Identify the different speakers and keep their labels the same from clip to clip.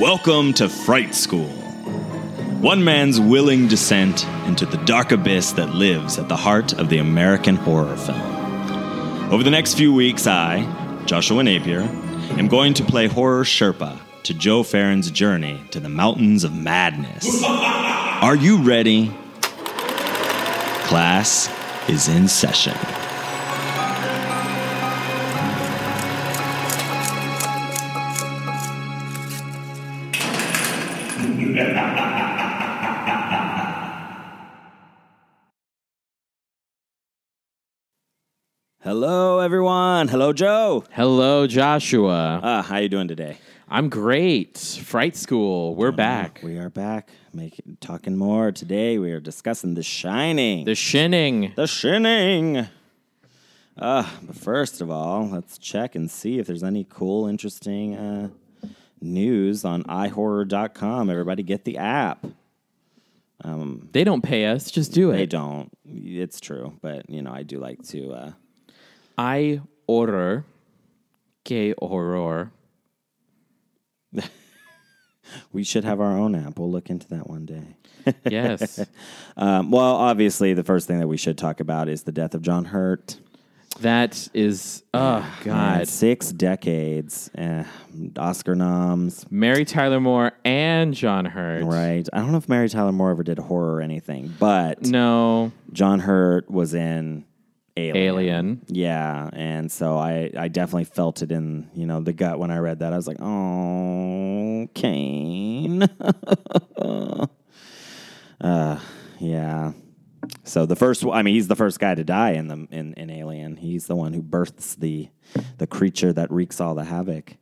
Speaker 1: Welcome to Fright School. One man's willing descent into the dark abyss that lives at the heart of the American horror film. Over the next few weeks, I, Joshua Napier, am going to play horror Sherpa to Joe Farron's journey to the mountains of madness. Are you ready? Class is in session. Hello, everyone. Hello, Joe.
Speaker 2: Hello, Joshua.
Speaker 1: Uh, how you doing today?
Speaker 2: I'm great. Fright School. We're back.
Speaker 1: We are back, making talking more today. We are discussing The Shining.
Speaker 2: The Shinning.
Speaker 1: The Shining. Uh, but first of all, let's check and see if there's any cool, interesting uh, news on iHorror.com. Everybody get the app.
Speaker 2: Um, They don't pay us. Just do it.
Speaker 1: They don't. It's true, but you know, I do like to. Uh,
Speaker 2: I order que horror.
Speaker 1: we should have our own app. We'll look into that one day.
Speaker 2: Yes.
Speaker 1: Um, well, obviously, the first thing that we should talk about is the death of John Hurt.
Speaker 2: that is, oh,
Speaker 1: Man,
Speaker 2: God.
Speaker 1: six decades, eh, Oscar noms.
Speaker 2: Mary Tyler Moore and John Hurt.
Speaker 1: Right. I don't know if Mary Tyler Moore ever did horror or anything, but
Speaker 2: No.
Speaker 1: John Hurt was in Alien.
Speaker 2: Alien.
Speaker 1: Yeah, and so I, I definitely felt it in you know the gut when I read that. I was like, oh, Kane. uh, yeah. So the first, I mean, he's the first guy to die in the in, in Alien. He's the one who births the the creature that wreaks all the havoc.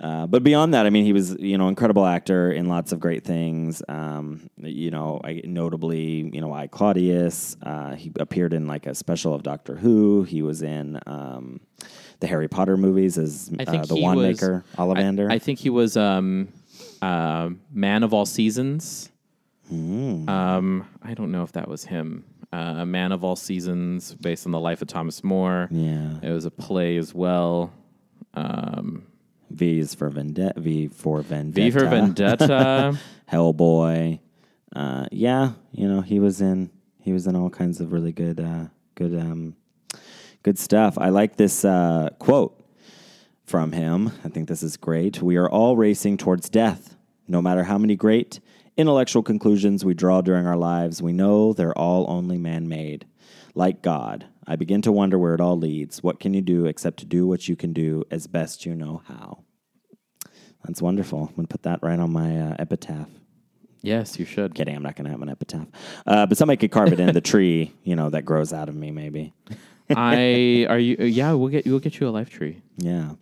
Speaker 1: Uh, but beyond that, I mean, he was you know incredible actor in lots of great things. Um, you know, I, notably, you know, I Claudius. Uh, he appeared in like a special of Doctor Who. He was in um, the Harry Potter movies as uh, the
Speaker 2: he
Speaker 1: wand
Speaker 2: was-
Speaker 1: maker
Speaker 2: I,
Speaker 1: Ollivander.
Speaker 2: I think he was um, uh, Man of All Seasons. Um, I don't know if that was him. Uh, a Man of All Seasons, based on the life of Thomas More.
Speaker 1: yeah,
Speaker 2: It was a play as well. Um,
Speaker 1: V is for Vendetta. V for Vendetta.
Speaker 2: V for Vendetta.
Speaker 1: Hellboy. Uh, yeah, you know he was in he was in all kinds of really good uh, good um, good stuff. I like this uh, quote from him. I think this is great. We are all racing towards death. No matter how many great intellectual conclusions we draw during our lives, we know they're all only man made. Like God, I begin to wonder where it all leads. What can you do except to do what you can do as best you know how? That's wonderful. I'm going to put that right on my uh, epitaph.
Speaker 2: yes, you should.
Speaker 1: Kidding, I'm not going to have an epitaph. Uh, but somebody could carve it in the tree, you know, that grows out of me, maybe.
Speaker 2: I are you? Yeah, we'll get we'll get you a life tree.
Speaker 1: Yeah.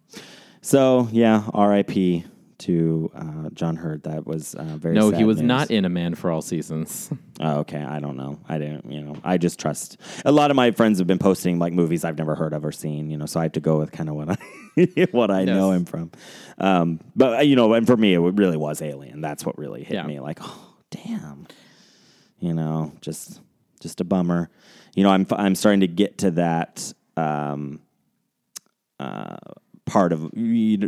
Speaker 1: So, yeah, RIP to uh, John Hurt. That was uh, very
Speaker 2: No,
Speaker 1: sad
Speaker 2: he was
Speaker 1: news.
Speaker 2: not in A Man for All Seasons.
Speaker 1: Oh, okay. I don't know. I didn't, you know, I just trust. A lot of my friends have been posting like movies I've never heard of or seen, you know, so I have to go with kind of what I what I know him from. Um, but uh, you know, and for me, it really was Alien. That's what really hit
Speaker 2: Yeah.
Speaker 1: me. Like, oh, damn. You know, just just a bummer. You know, I'm I'm starting to get to that. Um, uh, part of you,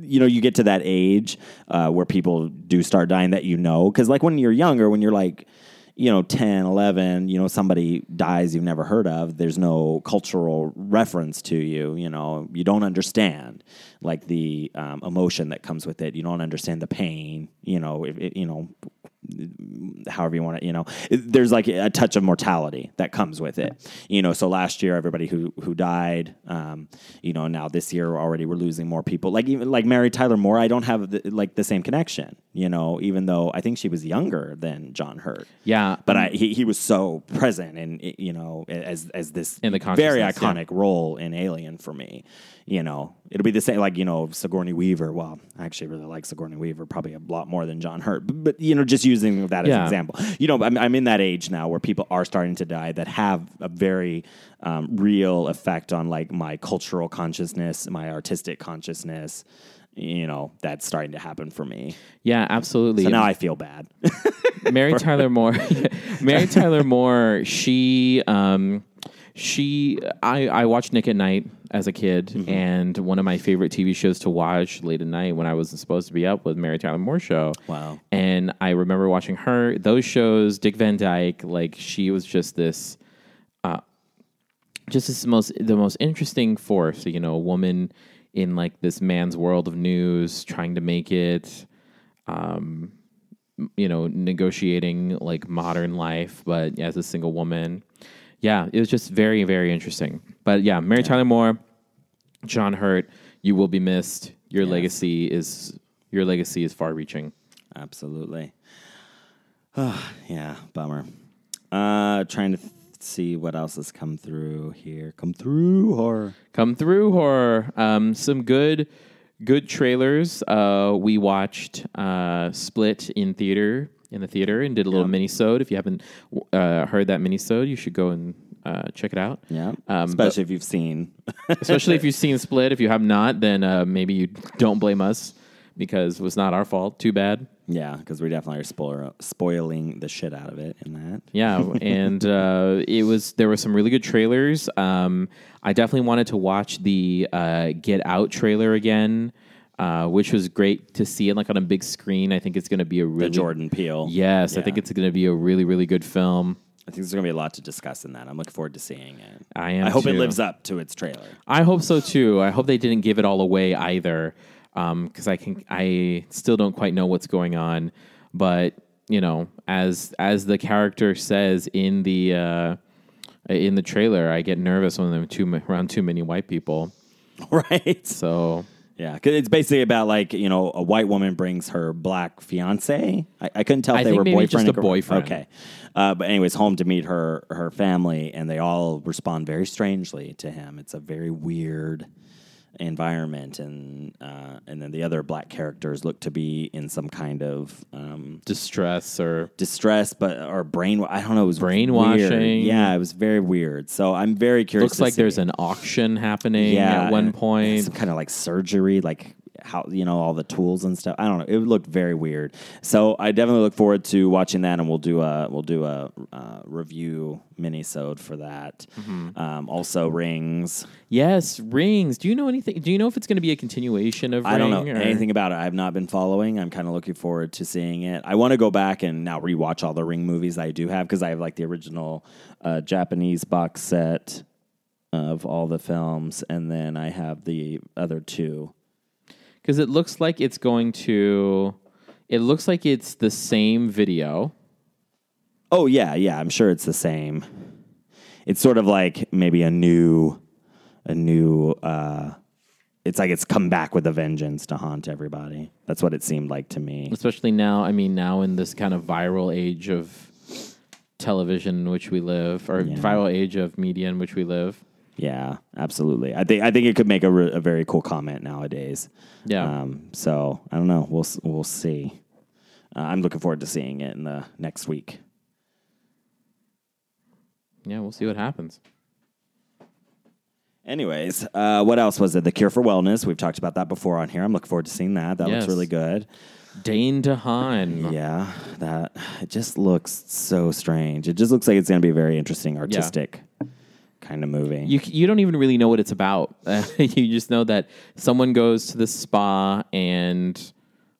Speaker 1: you know you get to that age uh, where people do start dying that you know. Because like when you're younger when you're like you know 10 11 you know somebody dies you've never heard of there's no cultural reference to you you know? You don't understand like the um, emotion that comes with it. You don't understand the pain you know if you know however you want to, you know, there's like a touch of mortality that comes with it, you know. So last year, everybody who who died, um, you know, now this year already we're losing more people. Like even like Mary Tyler Moore, I don't have the, like the same connection, you know, even though I think she was younger than John Hurt.
Speaker 2: yeah,
Speaker 1: But I, he, he was so present and you know as as this
Speaker 2: In the
Speaker 1: very
Speaker 2: consciousness, yeah.
Speaker 1: iconic role in Alien for me. You know, it'll be the same like you know Sigourney Weaver. Well, I actually really like Sigourney Weaver probably a lot more than John Hurt. But, but you know, just using that as an example. You know, I'm, I'm in that age now where people are starting to die that have a very um, real effect on like my cultural consciousness, my artistic consciousness. You know, that's starting to happen for me.
Speaker 2: yeah, absolutely.
Speaker 1: So now I feel bad.
Speaker 2: Mary Tyler Moore. Mary Tyler Moore. She um, she I, I watched Nick at Night as a kid,
Speaker 1: Mm-hmm.
Speaker 2: and one of my favorite TV shows to watch late at night when I wasn't supposed to be up was Mary Tyler Moore Show.
Speaker 1: Wow.
Speaker 2: And I remember watching her, those shows, Dick Van Dyke, like she was just this uh just this most the most interesting force, you know, a woman in like this man's world of news, trying to make it um you know, negotiating like modern life, but as a single woman. Yeah, it was just very, very interesting. But yeah, Mary Tyler Moore, John Hurt, you will be missed. Your
Speaker 1: Yes.
Speaker 2: legacy is your legacy is far reaching.
Speaker 1: Absolutely. yeah, bummer. Uh, trying to th- see what else has come through here. Come through horror.
Speaker 2: Come through horror. Um, some good, good trailers. Uh, we watched uh, Split in theater in the theater and did a little mini-sode. If you haven't uh, heard that mini-sode, you should go and uh, check it out.
Speaker 1: Yeah,
Speaker 2: Um,
Speaker 1: especially if you've seen.
Speaker 2: especially if you've seen Split. If you have not, then uh, maybe you don't blame us because it was not our fault. Too bad.
Speaker 1: yeah, because we definitely are spoil- spoiling the shit out of it in that.
Speaker 2: Yeah, and uh, it was there were some really good trailers. Um, I definitely wanted to watch the uh, Get Out trailer again, uh, which was great to see it like on a big screen. I think it's going to be a
Speaker 1: The
Speaker 2: really
Speaker 1: Jordan Peele.
Speaker 2: Yes, I think it's going to be a really really good film.
Speaker 1: I think there's going to be a lot to discuss in that. I'm looking forward to seeing it.
Speaker 2: I am.
Speaker 1: I hope it lives up to its trailer.
Speaker 2: I hope so too. I hope they didn't give it all away either, because I can. I still don't quite know what's going on, but you know, as as the character says in the uh, in the trailer, I get nervous when I'm too around too many white people.
Speaker 1: right?
Speaker 2: So
Speaker 1: Yeah, because it's basically about like you know a white woman brings her black fiance. I, I couldn't tell if
Speaker 2: I
Speaker 1: they
Speaker 2: think
Speaker 1: were
Speaker 2: maybe
Speaker 1: boyfriend.
Speaker 2: just a
Speaker 1: or-
Speaker 2: boyfriend.
Speaker 1: Okay, uh, but anyways, home to meet her her family, and they all respond very strangely to him. It's a very weird environment, and uh, and then the other black characters look to be in some kind of um,
Speaker 2: distress or
Speaker 1: distress, but or brain. I don't know. It was
Speaker 2: Brainwashing.
Speaker 1: weird. Yeah, it was very weird. So I'm very curious.
Speaker 2: looks like there's an auction happening
Speaker 1: yeah
Speaker 2: at one point.
Speaker 1: some kind of like surgery, like how you know all the tools and stuff. I don't know. It looked very weird. So I definitely look forward to watching that, and we'll do a we'll do a uh, review minisode for that.
Speaker 2: Mm-hmm.
Speaker 1: Um, also, rings.
Speaker 2: Yes, rings. Do you know anything? Do you know if it's going to be a continuation of?
Speaker 1: I don't know
Speaker 2: or-
Speaker 1: anything about it. I've not been following. I'm kind of looking forward to seeing it. I want to go back and now rewatch all the Ring movies I do have because I have like the original uh, Japanese box set of all the films, and then I have the other two.
Speaker 2: Because it looks like it's going to. It looks like it's the same video.
Speaker 1: Oh yeah, yeah. I'm sure it's the same. It's sort of like maybe a new, a new. uh It's like it's come back with a vengeance to haunt everybody. That's what it seemed like to me.
Speaker 2: especially now. I mean, now in this kind of viral age of television in which we live, or
Speaker 1: Yeah.
Speaker 2: viral age of media in which we live.
Speaker 1: Yeah, absolutely. I think I think it could make a, re- a very cool comment nowadays.
Speaker 2: Yeah.
Speaker 1: Um, so I don't know. We'll we'll see. Uh, I'm looking forward to seeing it in the next week.
Speaker 2: yeah, we'll see what happens.
Speaker 1: Anyways, uh, what else was it? The Cure for Wellness. We've talked about that before on here. I'm looking forward to seeing that. That
Speaker 2: Yes.
Speaker 1: looks really good.
Speaker 2: Dane DeHaan.
Speaker 1: Yeah, that it just looks so strange. It just looks like it's going to be very interesting artistic kind of movie.
Speaker 2: You you don't even really know what it's about. you just know that someone goes to the spa and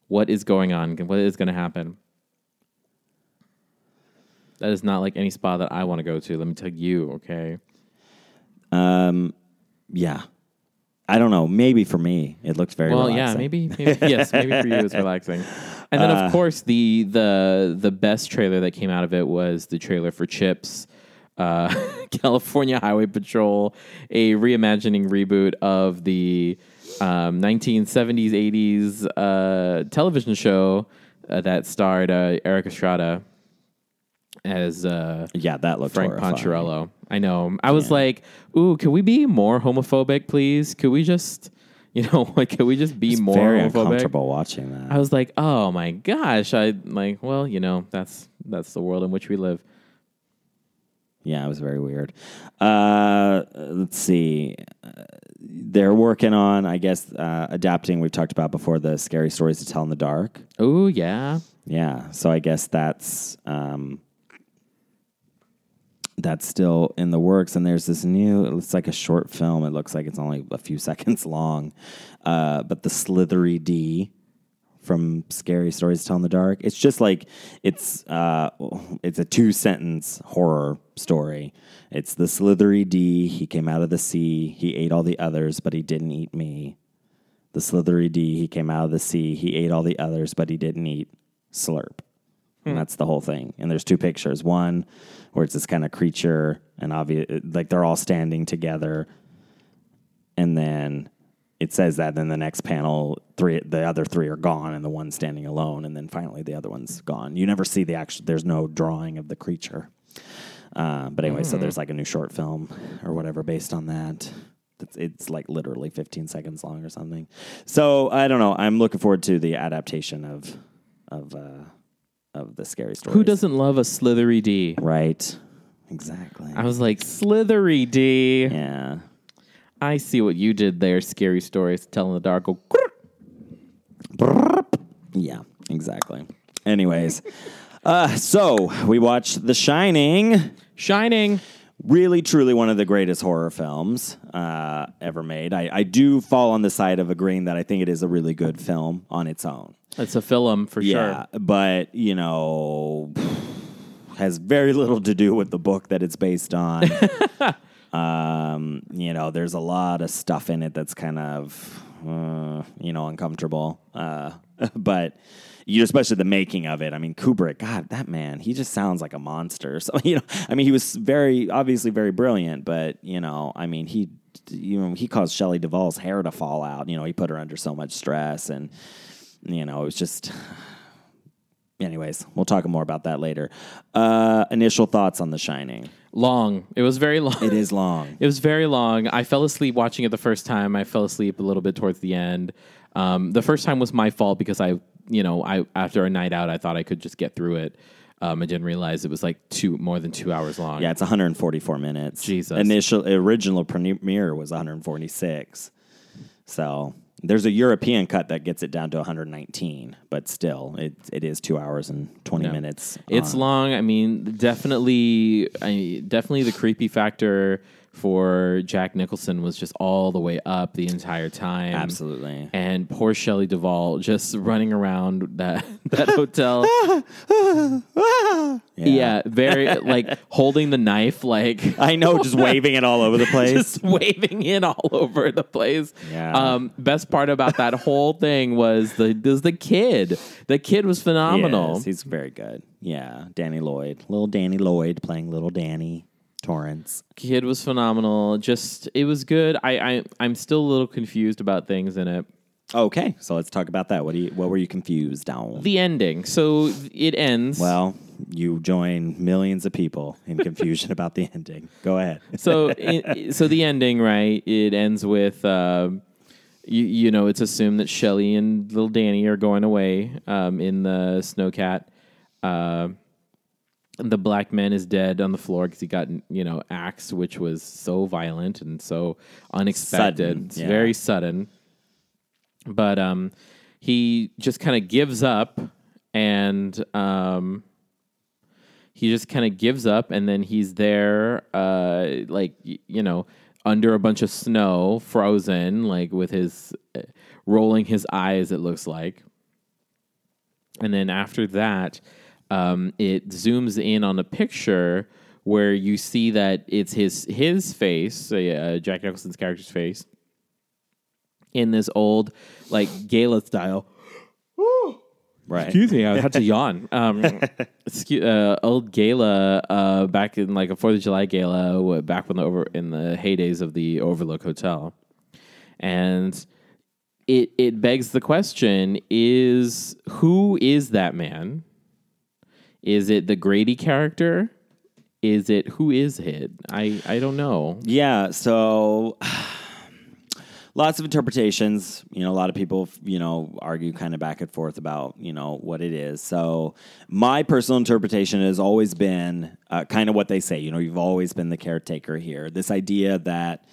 Speaker 2: what is going on, what is going to happen. That is not like any spa that I want to go to. Let me tell you, okay?
Speaker 1: um, yeah, I don't know. Maybe for me, it looks very
Speaker 2: Well,
Speaker 1: relaxing.
Speaker 2: yeah, maybe, maybe yes, maybe for you it's relaxing. And then, of course, the the the best trailer that came out of it was the trailer for Chips, uh, California Highway Patrol, a reimagining reboot of the um, 1970s 80s uh, television show uh, that starred uh, Erik Estrada as. Uh,
Speaker 1: Yeah, that looked
Speaker 2: Frank
Speaker 1: horrifying.
Speaker 2: Poncherello. I know. I was like, "Ooh, could we be more homophobic, please? Could we just, you know, like, could we just be
Speaker 1: It's
Speaker 2: more
Speaker 1: very
Speaker 2: homophobic?"
Speaker 1: uncomfortable watching that.
Speaker 2: I was like, "Oh my gosh!" I like, well, you know, that's that's the world in which we live.
Speaker 1: Yeah, it was very weird. Uh, let's see. Uh, they're working on, I guess, uh, adapting. We've talked about before the scary stories to tell in the dark.
Speaker 2: Oh yeah,
Speaker 1: Yeah, so I guess that's um, that's still in the works. And there's this new, it's like a short film. It looks like it's only a few seconds long. Uh, but the Slithery D from Scary Stories to Tell in the Dark. It's just like it's uh, it's a two sentence horror story. It's the Slithery D. He came out of the sea. He ate all the others, but he didn't eat me. The Slithery D. He came out of the sea. He ate all the others, but he didn't eat Slurp. And that's the whole thing. And there's two pictures. One where it's this kind of creature, and obvious like they're all standing together, and then it says that. Then the next panel, three the other three are gone, and the one standing alone, and then finally the other one's gone. You never see the actual. There's no drawing of the creature. Uh, but anyway, so there's like a new short film or whatever based on that. It's, it's like literally 15 seconds long or something. So I don't know. I'm looking forward to the adaptation of of uh, of the scary story.
Speaker 2: Who doesn't love a slithery D?
Speaker 1: Right. Exactly.
Speaker 2: I was like, slithery D. I see what you did there, scary stories, telling the dark. Go,
Speaker 1: Yeah. Exactly. Anyways, uh, so we watched The Shining.
Speaker 2: Shining.
Speaker 1: really truly one of the greatest horror films uh, ever made. I, I do fall on the side of agreeing that I think it is a really good film on its own.
Speaker 2: It's a film for sure.
Speaker 1: Yeah,
Speaker 2: sure.
Speaker 1: but you know, has very little to do with the book that it's based on. um, you know, there's a lot of stuff in it that's kind of uh, you know uncomfortable. Uh, but you especially the making of it. I mean, Kubrick, God, that man, he just sounds like a monster. So you know, I mean, he was very obviously very brilliant, but you know, I mean, he you know he caused Shelley Duvall's hair to fall out. You know, he put her under so much stress and you know, it was just. Anyways, we'll talk more about that later. Uh, initial thoughts on The Shining.
Speaker 2: Long. It was very long.
Speaker 1: It is long.
Speaker 2: It was very long. I fell asleep watching it the first time. I fell asleep a little bit towards the end. Um, the first time was my fault because I, you know, I after a night out, I thought I could just get through it. Um, I didn't realize it was like two more than two hours long.
Speaker 1: Yeah, it's 144 minutes.
Speaker 2: Jesus.
Speaker 1: Initial original premiere was 146. So there's a European cut that gets it down to 119, but still, it it is two hours and 20 minutes.
Speaker 2: It's
Speaker 1: on-
Speaker 2: long. I mean, definitely, I, definitely the creepy factor for Jack Nicholson was just all the way up the entire time.
Speaker 1: absolutely.
Speaker 2: And poor Shelley Duvall just running around that that hotel. yeah. very like holding the knife, like
Speaker 1: I know, just waving it all over the place.
Speaker 2: just waving it all over the place.
Speaker 1: Yeah.
Speaker 2: Um, best part about that whole thing was the was the kid. The kid was phenomenal.
Speaker 1: Yes, he's very good. Yeah, Danny Lloyd, little Danny Lloyd playing little Danny Torrance.
Speaker 2: kid was phenomenal. Just it was good. I, I I'm still a little confused about things in it.
Speaker 1: Okay, so let's talk about that. What do you? What were you confused on?
Speaker 2: The ending. So it ends.
Speaker 1: well, you join millions of people in confusion about the ending. Go ahead.
Speaker 2: so it, so the ending, right? It ends with. Um, you, you know, it's assumed that Shelley and little Danny are going away um, in the snowcat. Uh, the black man is dead on the floor because he got you know axed, which was so violent and so unexpected.
Speaker 1: Sudden,
Speaker 2: it's
Speaker 1: yeah.
Speaker 2: very sudden. But um, he just kind of gives up, and um, he just kind of gives up, and then he's there, uh, like you know, under a bunch of snow, frozen, like with his uh, rolling his eyes. It looks like. And then after that, um, it zooms in on a picture where you see that it's his his face, uh, Jack Nicholson's character's face, in this old like gala style.
Speaker 1: Right.
Speaker 2: Excuse me, I had to yawn. Um, excuse, uh, old gala uh, back in like a Fourth of July gala, back when the over in the heydays of the Overlook Hotel, and it it begs the question: Is who is that man? Is it the Grady character? Is it who is it? I I don't know.
Speaker 1: Yeah, so lots of interpretations. You know, a lot of people, you know, argue kind of back and forth about, you know, what it is. So my personal interpretation has always been uh, kind of what they say. You know, you've always been the caretaker here. This idea that,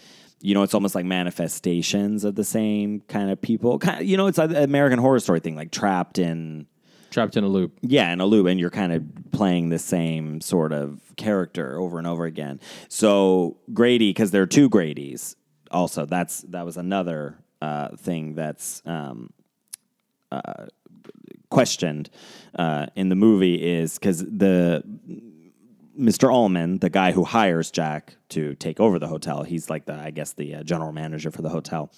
Speaker 1: you know, it's almost like manifestations of the same kind of people. Kind of, you know, it's an American Horror Story thing, like trapped in
Speaker 2: Trapped in a loop.
Speaker 1: yeah, in a loop, and you're kind of playing the same sort of character over and over again. So Grady, because there are two Gradys, also that's that was another uh, thing that's um, uh, questioned uh, in the movie is because the Mr. Ullman, the guy who hires Jack to take over the hotel, he's like the I guess the uh, general manager for the hotel,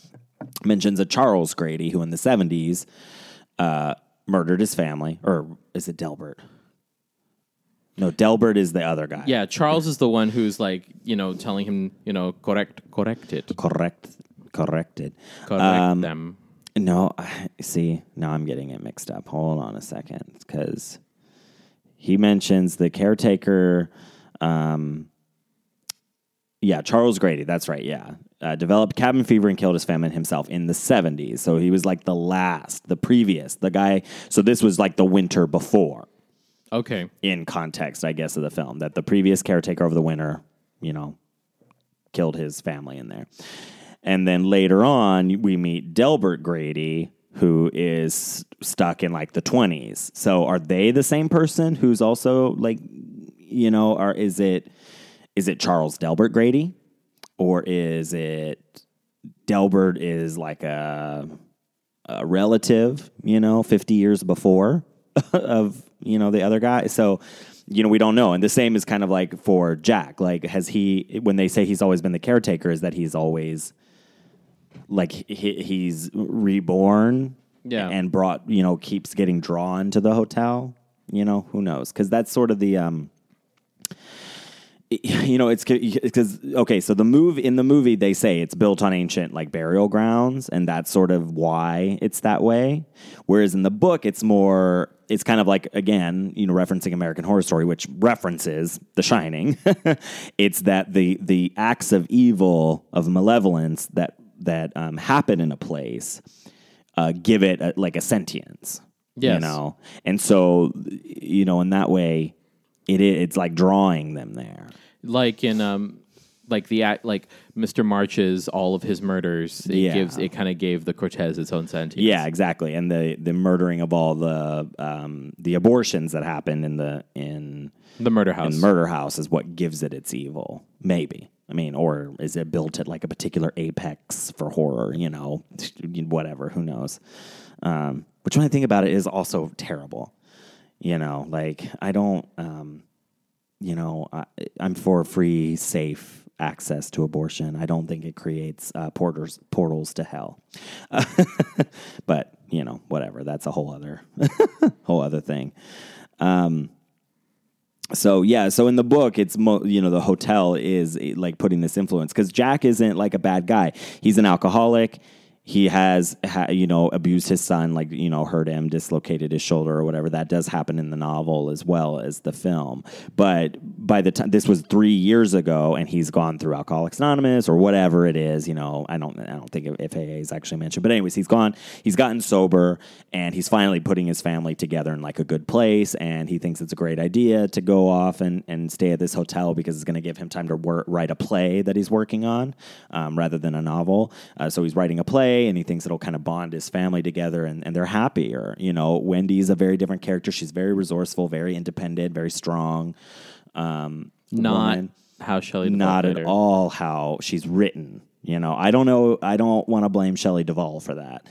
Speaker 1: mentions a Charles Grady who in the seventies uh, murdered his family, or is it Delbert? No, Delbert is the other guy.
Speaker 2: Yeah, Charles is the one who's like, you know, telling him, you know, correct, correct it,
Speaker 1: correct, corrected.
Speaker 2: correct
Speaker 1: Um,
Speaker 2: them.
Speaker 1: No, I see. Now I'm getting it mixed up. Hold on a second, because he mentions the caretaker. Um, yeah, Charles Grady. That's right. Yeah, uh, developed cabin fever and killed his family himself in the 70s. So he was like the last, the previous, the guy. So this was like the winter before.
Speaker 2: Okay.
Speaker 1: in context, I guess, of the film that the previous caretaker of the winter, you know, killed his family in there. And then later on, we meet Delbert Grady, who is stuck in like the 20s. So are they the same person who's also like, you know, or is it is it Charles Delbert Grady? Or is it Delbert is like a a relative, you know, 50 years before of, you know, the other guy. So, you know, we don't know. And the same is kind of like for Jack. Like, has he, when they say he's always been the caretaker, is that he's always like he, he's reborn
Speaker 2: Yeah.
Speaker 1: and brought, you know, keeps getting drawn to the hotel? You know, who knows? Because that's sort of the, um, you know, it's because okay. So the move in the movie, they say it's built on ancient like burial grounds, and that's sort of why it's that way. Whereas in the book, it's more. It's kind of like again, you know, referencing American Horror Story, which references The Shining. it's that the the acts of evil of malevolence that that um, happen in a place uh, give it a, like a sentience. You know, and so you know, in that way, it it's like drawing them there.
Speaker 2: Like in um like the act like Mr. March's all of his murders it
Speaker 1: Yeah.
Speaker 2: gives it kind of gave the Cortez its own sentence.
Speaker 1: Yeah, exactly. And the the murdering of all the um, the abortions that happened in the in
Speaker 2: The murder house.
Speaker 1: in murder house is what gives it its evil. Maybe. I mean, or is it built at like a particular apex for horror? You know, whatever. Who knows? Um, which, when I think about it, is also terrible. You know, like I don't. Um, you know, I, I'm for free, safe access to abortion. I don't think it creates uh, portals portals to hell. but you know, whatever. That's a whole other whole other thing. Um, so yeah, so in the book, it's mo- you know the hotel is eh, like putting this influence because Jack isn't like a bad guy. He's an alcoholic. He has ha- you know abused his son, like you know hurt him, dislocated his shoulder or whatever. That does happen in the novel as well as the film. But by the time this was three years ago, and he's gone through Alcoholics Anonymous or whatever it is. You know, I don't I don't think if AA is actually mentioned, but anyways, he's gone. He's gotten sober, and he's finally putting his family together in like a good place. And he thinks it's a great idea to go off and, and stay at this hotel because it's going to give him time to work, write a play that he's working on um, rather than a novel. Uh, so he's writing a play, and he thinks it'll kind of bond his family together, and, and they're happier. You know, Wendy's a very different character. She's very resourceful, very independent, very strong. Um,
Speaker 2: not
Speaker 1: woman
Speaker 2: how Shelley
Speaker 1: not at
Speaker 2: her.
Speaker 1: all how she's written. You know, I don't know. I don't want to blame Shelley Duvall for that.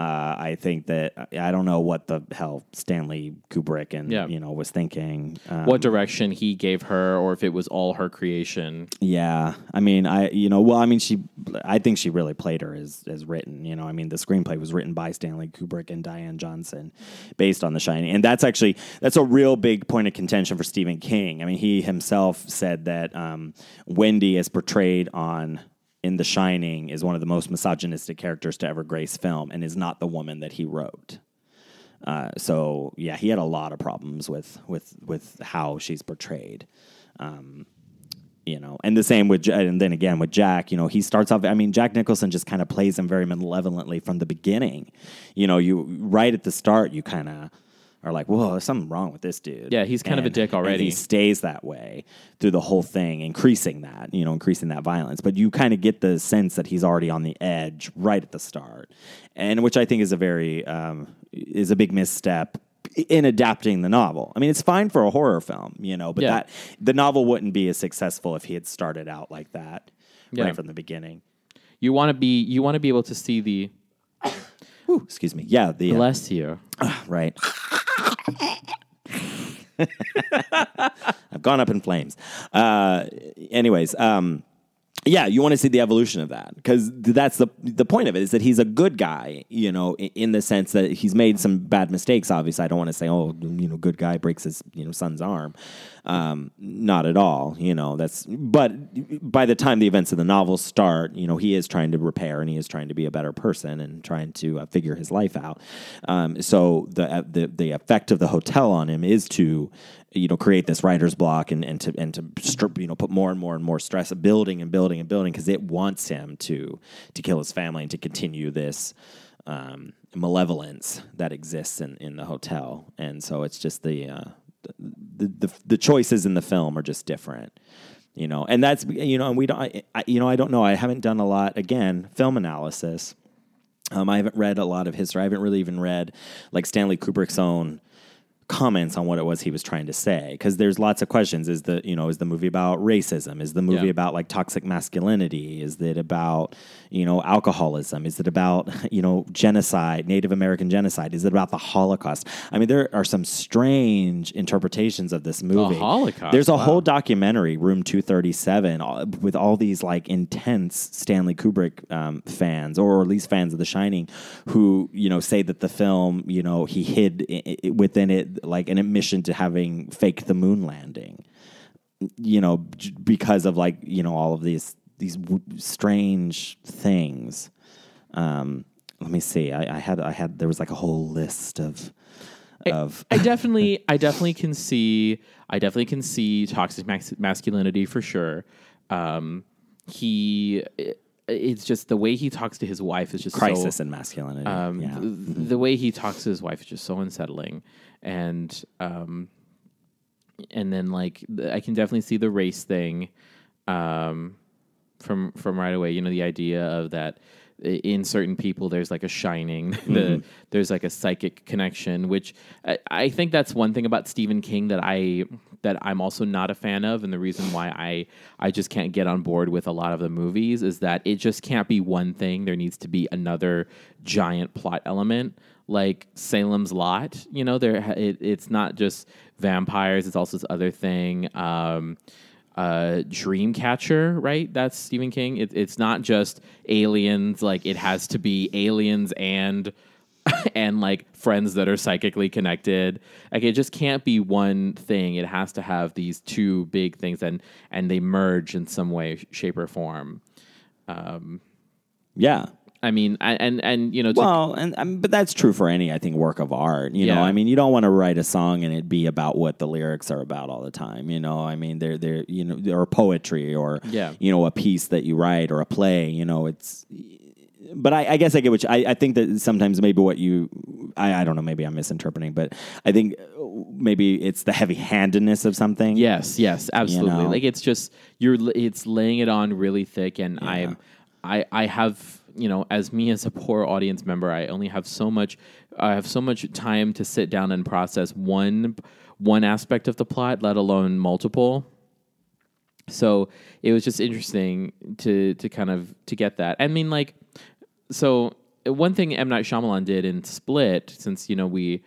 Speaker 1: Uh, I think that I don't know what the hell Stanley Kubrick and
Speaker 2: Yeah.
Speaker 1: you know was thinking. Um,
Speaker 2: What direction he gave her, or if it was all her creation.
Speaker 1: Yeah, I mean, I you know, well, I mean, she, I think she really played her as as written. You know, I mean, the screenplay was written by Stanley Kubrick and Diane Johnson, based on The Shining, and that's actually that's a real big point of contention for Stephen King. I mean, he himself said that um, Wendy, is portrayed on in The Shining, is one of the most misogynistic characters to ever grace film, and is not the woman that he wrote. Uh, so yeah, he had a lot of problems with with with how she's portrayed. Um, you know, and the same with, and then again with Jack, you know, he starts off. I mean, Jack Nicholson just kind of plays him very malevolently from the beginning. You know, you right at the start, you kind of are like, "Whoa, there's something wrong with this dude."
Speaker 2: Yeah, he's kind of a
Speaker 1: And-
Speaker 2: dick
Speaker 1: and
Speaker 2: already.
Speaker 1: he stays that way through the whole thing, increasing that, you know, increasing that violence. But you kind of get the sense that he's already on the edge right at the start, and which I think is a very um, is a big misstep in adapting the novel. I mean, it's fine for a horror film, you know, but
Speaker 2: Yeah.
Speaker 1: that the novel wouldn't be as successful if he had started out like that
Speaker 2: Yeah.
Speaker 1: right from the beginning.
Speaker 2: You want to be you want to be able to see the
Speaker 1: Whew, excuse me. Yeah, the uh,
Speaker 2: bless you.
Speaker 1: right. I've gone up in flames. Uh, anyways, um, yeah, you want to see the evolution of that because that's the the point of it is that he's a good guy, you know, in, in the sense that he's made some bad mistakes. Obviously, I don't want to say, oh, you know, good guy breaks his you know son's arm. Um, not at all, you know. That's but by the time the events of the novel start, you know, he is trying to repair and he is trying to be a better person and trying to uh, figure his life out. Um, so the uh, the the effect of the hotel on him is to you know create this writer's block and, and to and to strip, you know put more and more and more stress building and building and building because it wants him to to kill his family and to continue this um, malevolence that exists in, in the hotel. And so it's just the, uh, the the the choices in the film are just different you know? And that's you know and we don't I, I, you know I don't know. I haven't done a lot again film analysis. Um, I haven't read a lot of history. I haven't really even read like Stanley Kubrick's own comments on what it was he was trying to say because there's lots of questions. Is the you know is the movie about racism? Is the movie
Speaker 2: Yeah.
Speaker 1: about like toxic masculinity? Is it about you know alcoholism? Is it about you know genocide native american genocide? Is it about the holocaust? I mean there are some strange interpretations of this movie.
Speaker 2: Holocaust,
Speaker 1: there's a
Speaker 2: wow.
Speaker 1: whole documentary room 237 with all these like intense stanley kubrick um, fans or at least fans of the shining who you know say that the film you know he hid i- within it like an admission to having faked the moon landing you know j- because of like you know all of these these w- strange things. Um let me see. I, I had i had there was like a whole list of of
Speaker 2: I definitely, I definitely can see, I definitely can see toxic mas- masculinity for sure. Um, he, it- it's just the way he talks to his wife is just
Speaker 1: crisis
Speaker 2: So,
Speaker 1: in masculinity.
Speaker 2: Um,
Speaker 1: yeah.
Speaker 2: th- the way he talks to his wife is just so unsettling, and um, and then like I can definitely see the race thing, um, from from right away. You know, the idea of that in certain people there's like a shining, the, there's like a psychic connection, which I, I think that's one thing about Stephen King that I that I'm also not a fan of, and the reason why I I just can't get on board with a lot of the movies is that it just can't be one thing. There needs to be another giant plot element like Salem's Lot. You know, there it, it's not just vampires; it's also this other thing. Um, uh, Dreamcatcher, right? That's Stephen King. It, it's not just aliens; like it has to be aliens and and like friends that are psychically connected. Like it just can't be one thing. It has to have these two big things, and and they merge in some way, shape, or form.
Speaker 1: yeah
Speaker 2: I mean, I- and and you know, to,
Speaker 1: Well, and um, but that's true for any, I think, work of art. You know, I mean, you don't want to write a song and it be about what the lyrics are about all the time. You know, I mean, they're they're you know, or poetry or
Speaker 2: Yeah.
Speaker 1: you know, a piece that you write or a play. You know, it's. But I, I guess I get which I, I think that sometimes maybe what you I, I don't know maybe I'm misinterpreting but I think uh, maybe it's the heavy handedness of something
Speaker 2: Yes, yes, absolutely.
Speaker 1: know?
Speaker 2: Like it's just you're it's laying it on really thick, and I'm I I have you know as me as a poor audience member, I only have so much I have so much time to sit down and process one one aspect of the plot, let alone multiple. So it was just interesting to to kind of to get that. I mean, like, so one thing M Night Shyamalan did in Split, since you know we,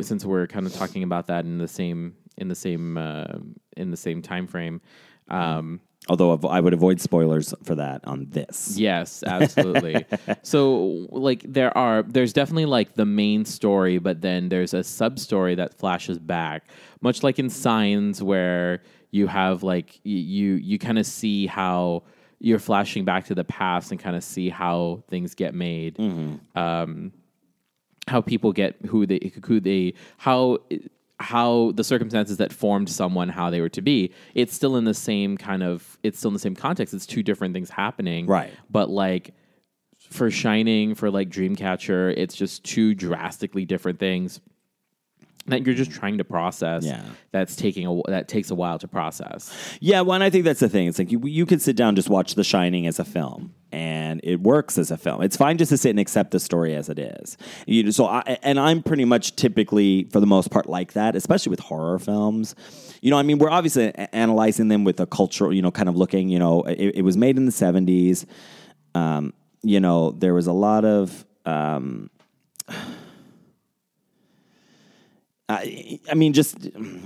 Speaker 2: since we're kind of talking about that in the same in the same uh, in the same time frame. Um,
Speaker 1: although I would avoid spoilers for that on this
Speaker 2: Yes, absolutely. so like there are there's definitely like the main story, but then there's a sub story that flashes back, much like in Signs where you have like you you kind of see how you're flashing back to the past and kind of see how things get made. Um, how people get who they who they how how the circumstances that formed someone how they were to be. It's still in the same kind of it's still in the same context. It's two different things happening.
Speaker 1: Right.
Speaker 2: but like for shining for like dreamcatcher it's just two drastically different things that you're just trying to process.
Speaker 1: Yeah.
Speaker 2: that's taking a that takes a while to process.
Speaker 1: Yeah, well, and I think that's the thing. It's like you, you could sit down and just watch The Shining as a film, and it works as a film. It's fine just to sit and accept the story as it is. You, so, I, and I'm pretty much typically, for the most part, like that, especially with horror films. You know, I mean, we're obviously analyzing them with a cultural, you know, kind of looking. You know, it, it was made in the '70s. Um, you know, there was a lot of. Um, I, I mean, just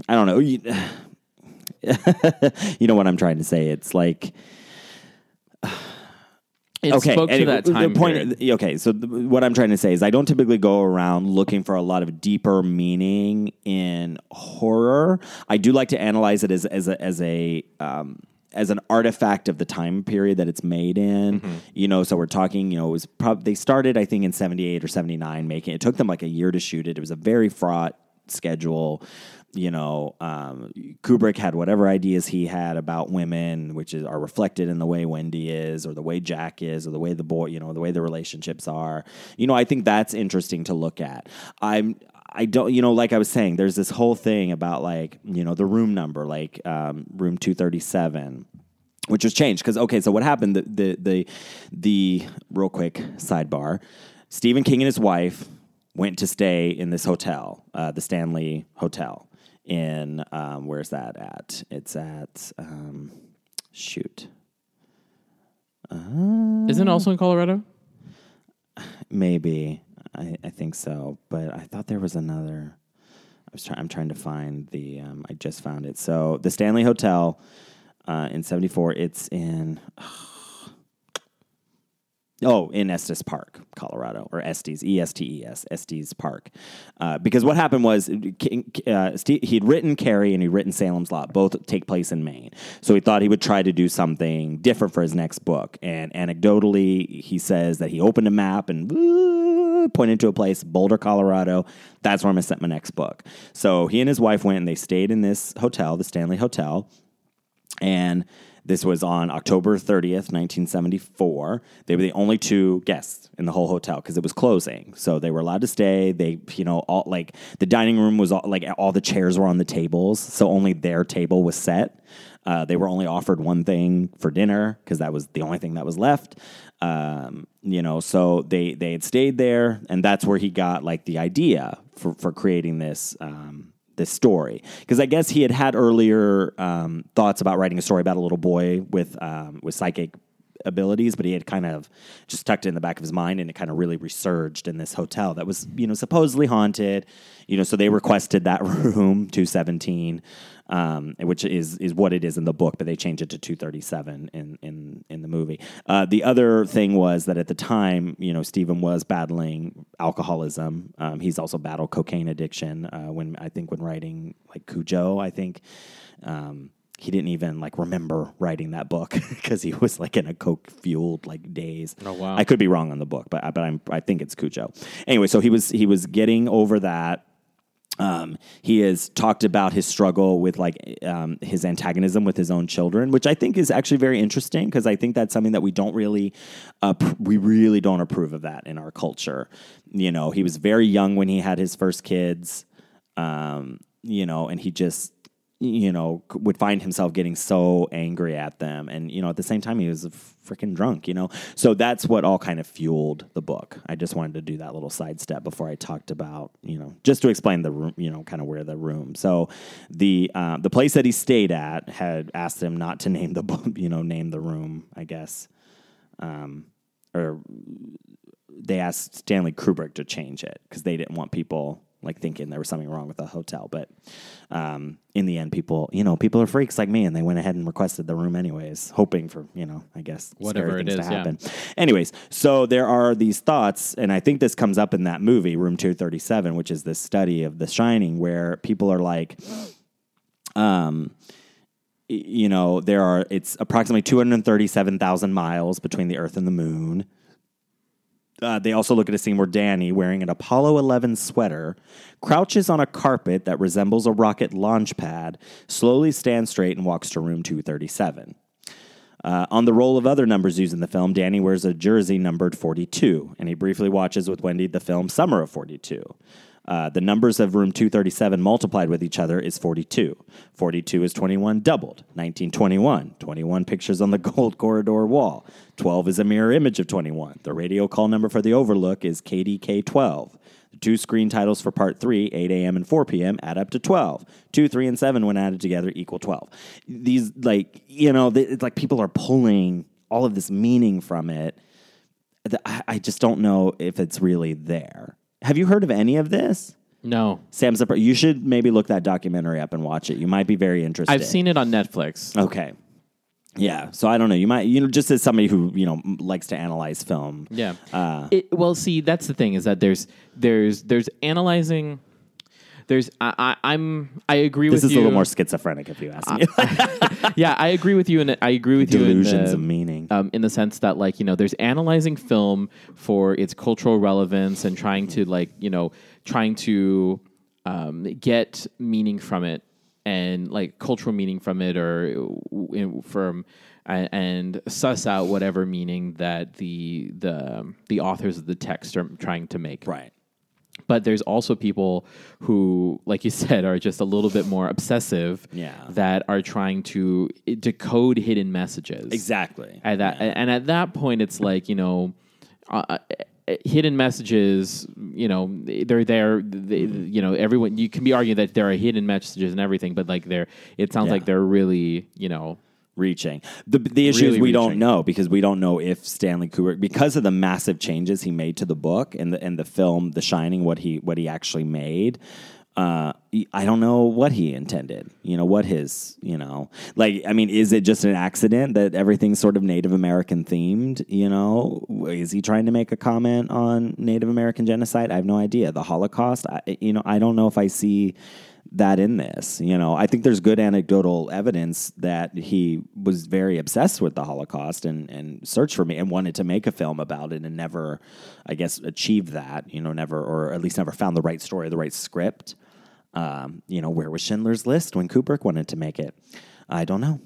Speaker 1: I don't know. You, you know what I'm trying to say? It's like
Speaker 2: It
Speaker 1: okay.
Speaker 2: spoke to that time
Speaker 1: the point,
Speaker 2: period.
Speaker 1: okay. So what I'm trying to say is, I don't typically go around looking for a lot of deeper meaning in horror. I do like to analyze it as as a as a um, as an artifact of the time period that it's made in.
Speaker 2: Mm-hmm.
Speaker 1: You know, so we're talking. You know, it was probably they started I think in '78 or '79 making. It took them like a year to shoot it. It was a very fraught schedule. You know, um, Kubrick had whatever ideas he had about women, which is are reflected in the way Wendy is, or the way Jack is, or the way the boy, you know, the way the relationships are. You know, I think that's interesting to look at. I'm. I don't, you know, like I was saying, there's this whole thing about like, you know, the room number, like um, room 237 which was changed because okay so what happened the, the the the real quick sidebar stephen king and his wife went to stay in this hotel uh, the stanley hotel in um, where's that at it's at um, shoot
Speaker 2: Isn't it also in Colorado?
Speaker 1: maybe I, I think so but i thought there was another I was trying. I'm trying to find the. Um, I just found it. So the Stanley Hotel uh, in '74. It's in. Oh, in Estes Park, Colorado, or Estes, E S T E S, Estes Park. Uh, because what happened was uh, he'd written Carrie and he'd written Salem's Lot. Both take place in Maine. So he thought he would try to do something different for his next book. And anecdotally, he says that he opened a map and uh, pointed to a place, Boulder, Colorado. That's where I'm going to set my next book. So he and his wife went and they stayed in this hotel, the Stanley Hotel. And this was on October 30th, 1974. They were the only two guests in the whole hotel because it was closing. So they were allowed to stay. They, you know, all like the dining room was all, like all the chairs were on the tables. So only their table was set. Uh, they were only offered one thing for dinner because that was the only thing that was left. Um, you know, so they they had stayed there, and that's where he got like the idea for for creating this um, this story because I guess he had had earlier um, thoughts about writing a story about a little boy with um, with psychic abilities, but he had kind of just tucked it in the back of his mind, and it kind of really resurged in this hotel that was you know supposedly haunted. You know, so they requested that room two seventeen. Um, which is is what it is in the book, but they changed it to 237 in in in the movie. Uh, the other thing was that at the time, you know, Stephen was battling alcoholism. Um, he's also battled cocaine addiction. Uh, when I think when writing like Cujo, I think. Um, he didn't even like remember writing that book because he was like in a coke fueled like daze.
Speaker 2: Oh, wow.
Speaker 1: I could be wrong on the book, but but I'm I think it's Cujo. Anyway, so he was he was getting over that. Um, he has talked about his struggle with like um, his antagonism with his own children, which I think is actually very interesting because I think that's something that we don't really, uh, we really don't approve of that in our culture. You know, he was very young when he had his first kids, um, you know, and he just, you know, would find himself getting so angry at them. And, you know, at the same time, he was freaking drunk, you know? So that's what all kind of fueled the book. I just wanted to do that little sidestep before I talked about, you know, just to explain the room, you know, kind of where the room. So the, uh, the place that he stayed at had asked him not to name the, book, you know, name the room, I guess. Um, or they asked Stanley Kubrick to change it because they didn't want people like thinking there was something wrong with the hotel. But um, in the end, people, you know, people are freaks like me, and they went ahead and requested the room anyways, hoping for, you know, I guess
Speaker 2: Whatever it is,
Speaker 1: to
Speaker 2: yeah.
Speaker 1: happen. Anyways, so there are these thoughts, and I think this comes up in that movie, Room Two Thirty Seven, which is this study of The Shining, where people are like, um, you know, there are it's approximately 237,000 miles between the Earth and the Moon. Uh, they also look at a scene where Danny, wearing an Apollo 11 sweater, crouches on a carpet that resembles a rocket launch pad, slowly stands straight, and walks to room 237. Uh, on the roll of other numbers used in the film, Danny wears a jersey numbered 42, and he briefly watches with Wendy the film Summer of 42. Uh, the numbers of room 237 multiplied with each other is 42. 42 is 21 doubled. 1921. 21 pictures on the gold corridor wall. 12 is a mirror image of 21. The radio call number for the overlook is KDK 12. The two screen titles for part three, 8 a.m. and 4 p.m., add up to 12. Two, three, and seven, when added together, equal 12. These, like, you know, it's like people are pulling all of this meaning from it. I I just don't know if it's really there. Have you heard of any of this?
Speaker 2: No,
Speaker 1: Sam Zappa, you should maybe look that documentary up and watch it. You might be very interested.
Speaker 2: I've seen it on Netflix.
Speaker 1: Okay. Yeah. So I don't know. You might, you know, just as somebody who, you know, likes to analyze film.
Speaker 2: Yeah.
Speaker 1: Uh,
Speaker 2: it, well, see, that's the thing is that there's there's there's analyzing. There's I, I I'm I agree with
Speaker 1: This
Speaker 2: is
Speaker 1: a little more schizophrenic if you ask me.
Speaker 2: yeah, I agree with you, and I agree with you. in
Speaker 1: Delusions of meaning.
Speaker 2: um, in the sense that like you know there's analyzing film for its cultural relevance and trying to like you know trying to um, get meaning from it and like cultural meaning from it or uh, from and, and suss out whatever meaning that the the the authors of the text are trying to make
Speaker 1: right.
Speaker 2: But there's also people who like you said are just a little bit more obsessive
Speaker 1: Yeah.
Speaker 2: that are trying to decode hidden messages
Speaker 1: Exactly.
Speaker 2: at that and at that point it's like you know uh, uh, hidden messages you know they're there they, you know everyone you can be arguing that there are hidden messages and everything but like they're it sounds
Speaker 1: Yeah.
Speaker 2: like they're really you know
Speaker 1: reaching. The the issue is
Speaker 2: Really
Speaker 1: we don't know because we don't know if Stanley Kubrick because of the massive changes he made to the book and the and the film The Shining what he what he actually made. Uh, I don't know what he intended. You know what his. You know, like I mean, is it just an accident that everything's sort of Native American themed? You know, is he trying to make a comment on Native American genocide? I have no idea. The Holocaust. I, you know, I don't know if I see that in this. You know, I think there's good anecdotal evidence that he was very obsessed with the Holocaust and and searched for me and wanted to make a film about it and never, I guess, achieved that. You know, never or at least never found the right story, the right script. Um, you know, where was Schindler's List when Kubrick wanted to make it? I don't know.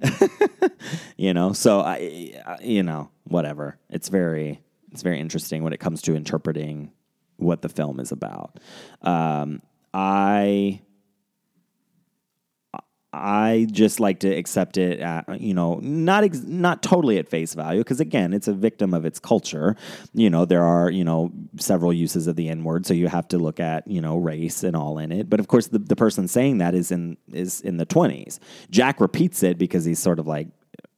Speaker 1: you know, so I, you know, whatever. It's very, it's very interesting when it comes to interpreting what the film is about. Um, I I just like to accept it, at, you know, not ex- not totally at face value, because again, it's a victim of its culture. You know, there are you know several uses of the N word, so you have to look at you know race and all in it. But of course, the, the person saying that is in is in the twenties. Jack repeats it because he's sort of like,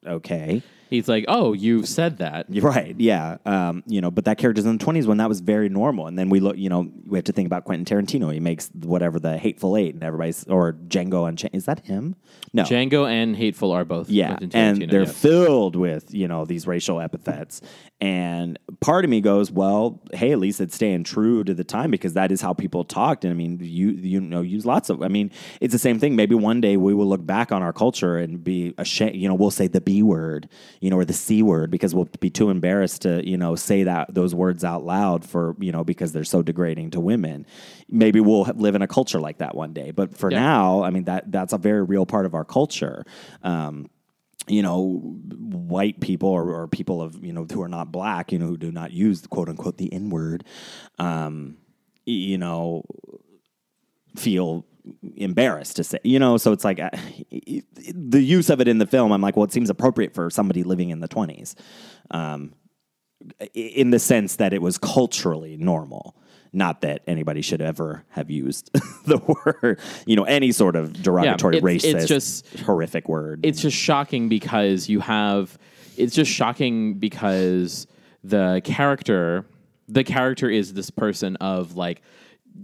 Speaker 1: okay,
Speaker 2: he's like oh you said that
Speaker 1: right. Yeah. Um, you know, but that character's in the 20s when that was very normal. And then we look, you know, we have to think about Quentin Tarantino. He makes whatever the Hateful Eight and everybody's, or Django Unchained. Is that him? No.
Speaker 2: Django and Hateful are both
Speaker 1: Yeah, and they're
Speaker 2: yes.
Speaker 1: filled with you know these racial epithets, and part of me goes, well, hey, at least it's staying true to the time because that is how people talked. And I mean, you you know use lots of. I mean, it's the same thing. Maybe one day we will look back on our culture and be ashamed. You know, we'll say the B word, you know, or the C word because we'll be too embarrassed to you know say that those words out loud for you know because they're so degrading to women. Maybe we'll live in a culture like that one day, but for
Speaker 2: Yeah.
Speaker 1: now, I mean that that's a very real part of our culture. Um, you know, white people or, or people of you know who are not black, you know, who do not use quote unquote the N word, um, you know, feel embarrassed to say, you know. So it's like the use of it in the film. I'm like, well, it seems appropriate for somebody living in the 20s, um, in the sense that it was culturally normal. Not that anybody should ever have used the word, you know, any sort of derogatory,
Speaker 2: it's-
Speaker 1: racist,
Speaker 2: it's just-
Speaker 1: horrific word.
Speaker 2: it's just shocking because you have it's just shocking because the character the character is this person of like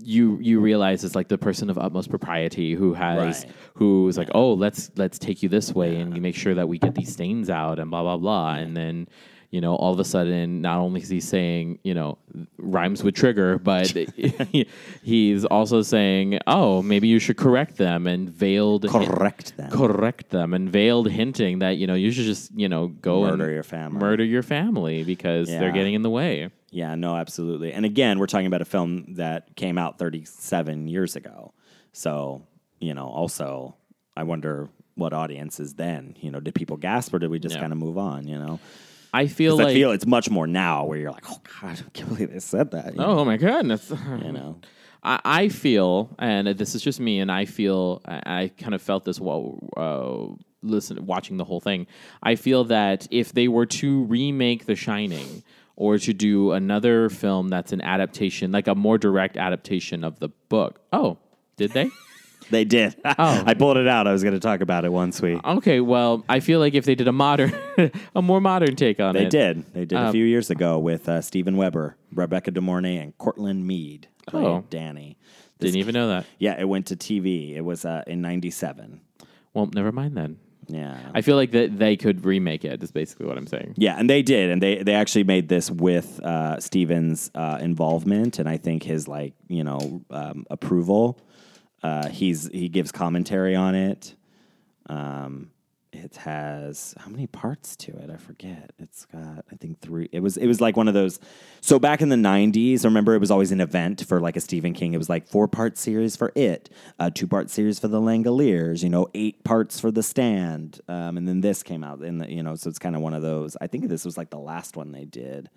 Speaker 2: you you realize it's like the person of utmost propriety who has
Speaker 1: Right.
Speaker 2: who's like oh let's let's take you this way and you make sure that we get these stains out and blah blah blah and then you know all of a sudden not only is he saying you know rhymes with trigger but he's also saying oh maybe you should correct them and veiled
Speaker 1: correct them.
Speaker 2: correct them and veiled hinting that you know you should just you know go
Speaker 1: Murder
Speaker 2: and
Speaker 1: your family.
Speaker 2: murder your family because
Speaker 1: Yeah.
Speaker 2: they're getting in the way
Speaker 1: Yeah, no, absolutely. And again, we're talking about a film that came out 37 years ago. So, you know, also, I wonder what audiences then. You know, did people gasp or did we just
Speaker 2: Yeah.
Speaker 1: kind of move on, you know?
Speaker 2: i feel like
Speaker 1: I feel it's much more now where you're like, oh, God, I can't believe they said that. know?
Speaker 2: oh my goodness
Speaker 1: You know?
Speaker 2: I, I feel, and this is just me, and I feel I, I kind of felt this while uh, listen watching the whole thing. I feel that if they were to remake The Shining or to do another film that's an adaptation, like a more direct adaptation of the book. Oh, did they?
Speaker 1: They did. Oh. I pulled it out. I was going to talk about it once we.
Speaker 2: okay, well, I feel like if they did a modern, a more modern take on it.
Speaker 1: They
Speaker 2: it,
Speaker 1: did. They did
Speaker 2: Um,
Speaker 1: a few years ago with uh, Steven Weber, Rebecca De Mornay, and Courtland Mead played
Speaker 2: Oh.
Speaker 1: Danny.
Speaker 2: didn't even know that.
Speaker 1: Yeah, it went to TV. It was uh, in '97.
Speaker 2: Well, never mind then.
Speaker 1: Yeah.
Speaker 2: I feel like that they could remake it. Is basically what I'm saying.
Speaker 1: Yeah, and they did, and they they actually made this with uh, Steven's uh, involvement, and I think his like you know um, approval. Uh, he's he gives commentary on it. Um, it has how many parts to it? I forget. It's got I think three. It was it was like one of those. So back in the '90s, I remember it was always an event for like a Stephen King. It was like four part series for it, a two part series for the Langoliers. You know, eight parts for the Stand, um, and then this came out. In the you know, so it's kind of one of those. I think this was like the last one they did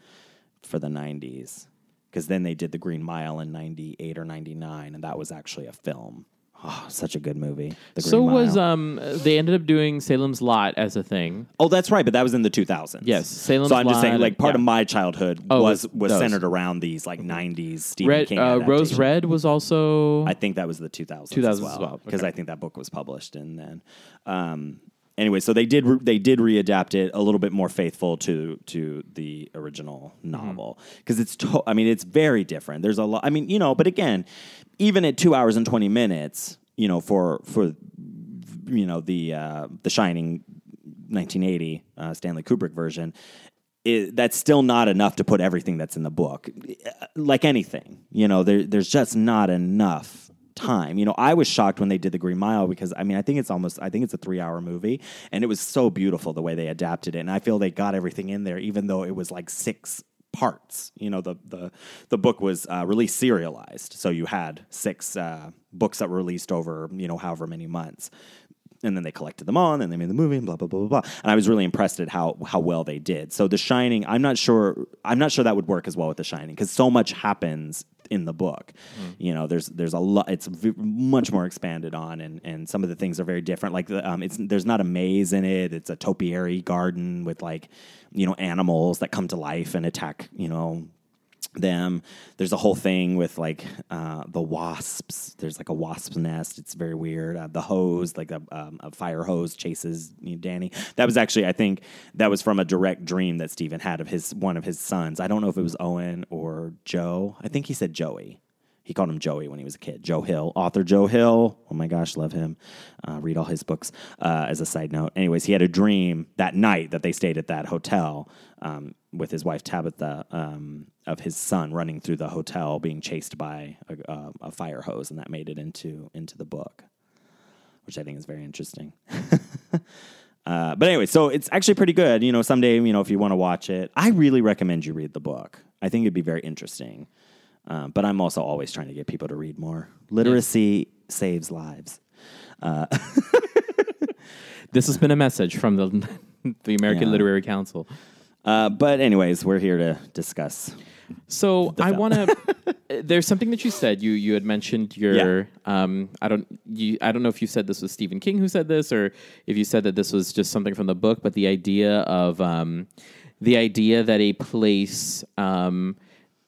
Speaker 1: for the '90s because then they did the Green Mile in '98 or '99, and that was actually a film. Oh, such a good movie. The Green
Speaker 2: So was um they ended up doing Salem's Lot as a thing.
Speaker 1: Oh, that's right, but that was in the 2000s.
Speaker 2: Yes, Salem's
Speaker 1: So I'm just saying, like, part
Speaker 2: yeah.
Speaker 1: of my childhood
Speaker 2: Oh,
Speaker 1: was
Speaker 2: was
Speaker 1: centered around these like 90s Stephen
Speaker 2: Red
Speaker 1: King.
Speaker 2: uh, Rose
Speaker 1: adaptations.
Speaker 2: Red was also
Speaker 1: I think that was the 2000s,
Speaker 2: 2000s
Speaker 1: as
Speaker 2: as
Speaker 1: well,
Speaker 2: well,
Speaker 1: because
Speaker 2: okay.
Speaker 1: I think that book was published in then. Um, anyway, so they did re- they did readapt it a little bit more faithful to to the original
Speaker 2: Mm-hmm.
Speaker 1: novel because it's to- I mean it's very different. There's a lot. I mean you know, but again, even at two hours and 20 minutes, you know, for for you know the uh, the Shining 1980 uh, Stanley Kubrick version. It, that's still not enough to put everything that's in the book. Like anything, you know, there, there's just not enough time. You know, I was shocked when they did the Green Mile because I mean, I think it's almost, I think it's a three hour movie, and it was so beautiful the way they adapted it, and I feel they got everything in there, even though it was like six parts. You know, the the the book was uh, released serialized, so you had six uh, books that were released over you know however many months. And then they collected them all, and then they made the movie, and blah blah blah blah blah. And I was really impressed at how how well they did. So The Shining, I'm not sure, I'm not sure that would work as well with The Shining because so much happens in the book. You know, there's there's a lot. It's v- much more expanded on, and and some of the things are very different. Like the, um, it's there's not a maze in it. It's a topiary garden with like you know animals that come to life and attack you know them. There's a whole thing with like uh, the wasps. There's like a wasp's nest. It's very weird. Uh, the hose, like a, um, a fire hose, chases Danny. That was actually, I think, that was from a direct dream that Stephen had of his one of his sons. I don't know if it was Owen or Joe. I think he said Joey. He called him Joey when he was a kid. Joe Hill, author Joe Hill. Oh my gosh, love him. Uh, read all his books. Uh, as a side note, anyways, he had a dream that night that they stayed at that hotel um, with his wife Tabitha um, of his son running through the hotel, being chased by a, a, a fire hose, and that made it into into the book, which I think is very interesting. Uh, but anyway, so it's actually pretty good. You know, someday, you know, if you want to watch it, I really recommend you read the book. I think it'd be very interesting. Um, but I'm also always trying to get people to read more. Literacy saves lives.
Speaker 2: This has been a message from the the American
Speaker 1: Yeah.
Speaker 2: Literary Council.
Speaker 1: Uh, but anyways, we're here to discuss.
Speaker 2: So I want to. there's something that you said. You you had mentioned your. Um, I don't. You. I don't know if you said this was Stephen King who said this, or if you said that this was just something from the book. But the idea of um, the idea that a place. Um,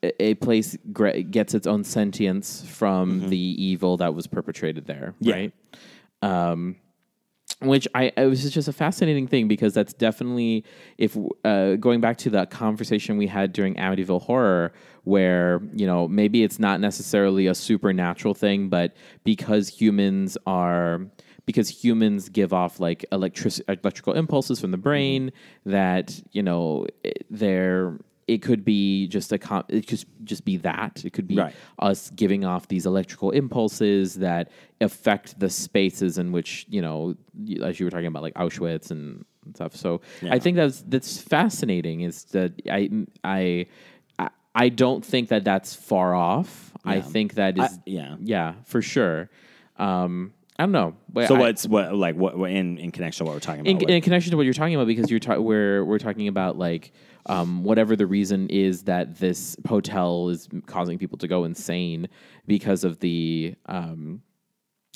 Speaker 2: a- place gets its own sentience from the evil that was perpetrated there,
Speaker 1: Yeah.
Speaker 2: right? Um, which I it was just a fascinating thing because that's definitely if uh, going back to that conversation we had during Amityville Horror, where you know maybe it's not necessarily a supernatural thing, but because humans are because humans give off like electric electrical impulses from the brain that you know they're it could be just a com- it could just be that it could be
Speaker 1: Right.
Speaker 2: us giving off these electrical impulses that affect the spaces in which you know as you were talking about like Auschwitz and stuff so I think that's that's fascinating is that I I I- don't think that that's far off I think that is
Speaker 1: I- yeah.
Speaker 2: yeah for sure um I don't know. But
Speaker 1: So
Speaker 2: I-
Speaker 1: what's what like what in in connection to what we're talking about?
Speaker 2: in, in connection to what you're talking about because you're ta- we're we're talking about like um, whatever the reason is that this hotel is causing people to go insane because of the um,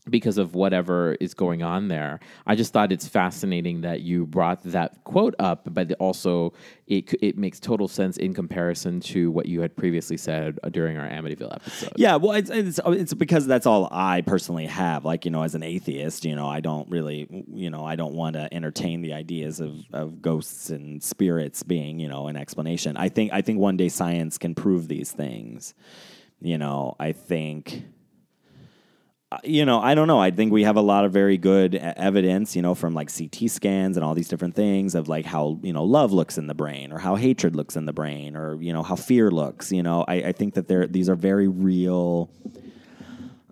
Speaker 2: because of whatever is going on there. I just thought it's fascinating that you brought that quote up, but also it it makes total sense in comparison to what you had previously said uh, during our Amityville episode.
Speaker 1: Yeah, well, it's, it's it's because that's all I personally have. Like you know, as an atheist, you know, I don't really, you know, I don't want to entertain the ideas of, of ghosts and spirits being, you know, an explanation. I think I think one day science can prove these things. You know, I think. You know, I don't know. I think we have a lot of very good evidence, you know, from like CT scans and all these different things of like how, you know, love looks in the brain or how hatred looks in the brain or, you know, how fear looks. You know, I, I think that they're, these are very real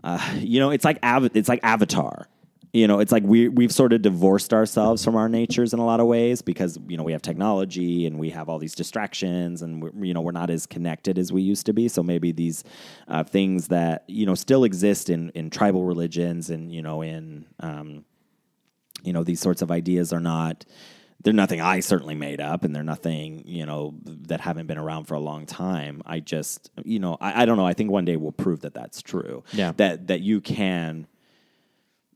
Speaker 1: uh, you know, it's like av- it's like Avatar. You know, it's like we we've sort of divorced ourselves from our natures in a lot of ways because you know we have technology and we have all these distractions and we're, you know we're not as connected as we used to be. So maybe these uh, things that you know still exist in in tribal religions and you know in um, you know these sorts of ideas are not they're nothing I certainly made up and they're nothing you know that haven't been around for a long time. I just you know I, I don't know. I think one day we'll prove that that's true.
Speaker 2: Yeah.
Speaker 1: That that you can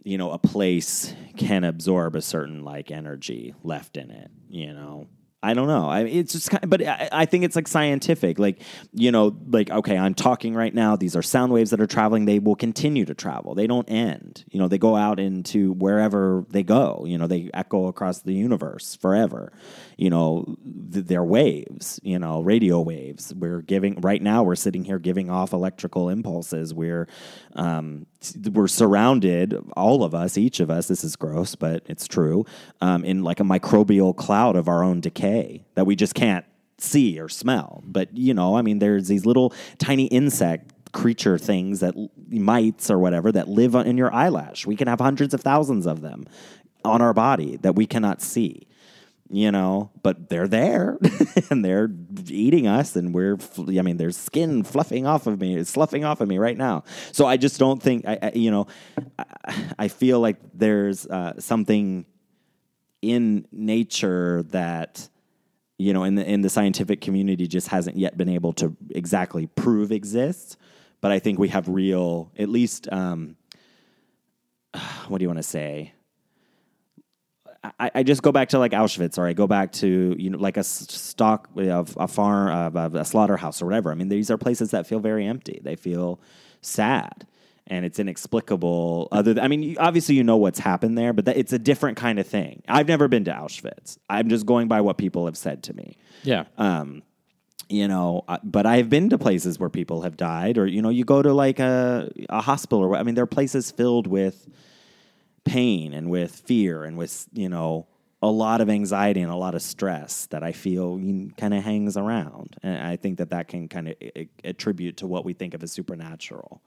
Speaker 1: you know a place can absorb a certain like energy left in it. You know. I don't know. I it's just kind of, but I, I think it's like scientific. Like, you know, like okay, I'm talking right now. These are sound waves that are traveling. They will continue to travel. They don't end. You know, they go out into wherever they go. You know, they echo across the universe forever. You know, th- they're waves. You know, radio waves. We're giving right now. We're sitting here giving off electrical impulses. We're um, we're surrounded, all of us, each of us. This is gross, but it's true. Um, in like a microbial cloud of our own decay that we just can't see or smell. But you know, I mean, there's these little tiny insect creature things that mites or whatever that live in your eyelash. We can have hundreds of thousands of them on our body that we cannot see you know, but they're there and they're eating us, and we're, I mean, there's skin fluffing off of me, it's sloughing off of me right now. So I just don't think, I, I you know, I, I feel like there's uh, something in nature that, you know, in the in the scientific community just hasn't yet been able to exactly prove exists. But I think we have real, at least, um, what do you want to say? I, I just go back to like Auschwitz, or I go back to you know like a stock of a farm, of a slaughterhouse, or whatever. I mean, these are places that feel very empty. They feel sad, and it's inexplicable. Other, than, I mean, obviously you know what's happened there, but that, it's a different kind of thing. I've never been to Auschwitz. I'm just going by what people have said to me
Speaker 2: Yeah.
Speaker 1: um, you know, uh, but I've been to places where people have died, or you know, you go to like a a hospital, or I mean, there are places filled with pain and with fear and with you know a lot of anxiety and a lot of stress that I feel kind of hangs around, and I think that that can kind of attribute to what we think of as supernatural.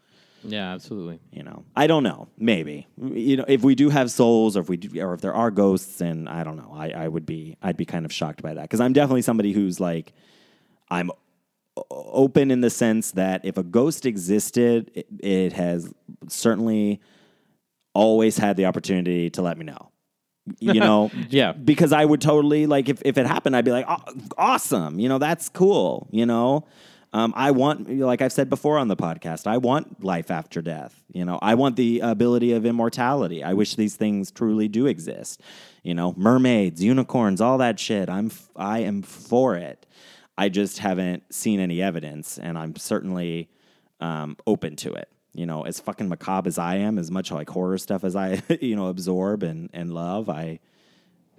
Speaker 2: yeah, absolutely.
Speaker 1: You know, I don't know. Maybe you know if we do have souls, or if we do, or if there are ghosts, and I don't know. I, I would be I'd be kind of shocked by that because I'm definitely somebody who's like I'm open in the sense that if a ghost existed, it, it has certainly always had the opportunity to let me know. You know,
Speaker 2: Yeah.
Speaker 1: because I would totally like if if it happened, I'd be like, "Aw- awesome, you know, that's cool, you know. Um, I want, like I've said before on the podcast, I want life after death. You know, I want the ability of immortality. I wish these things truly do exist. You know, mermaids, unicorns, all that shit. I'm, I am for it. I just haven't seen any evidence, and I'm certainly um, open to it. You know, as fucking macabre as I am, as much like horror stuff as I, you know, absorb and, and love, I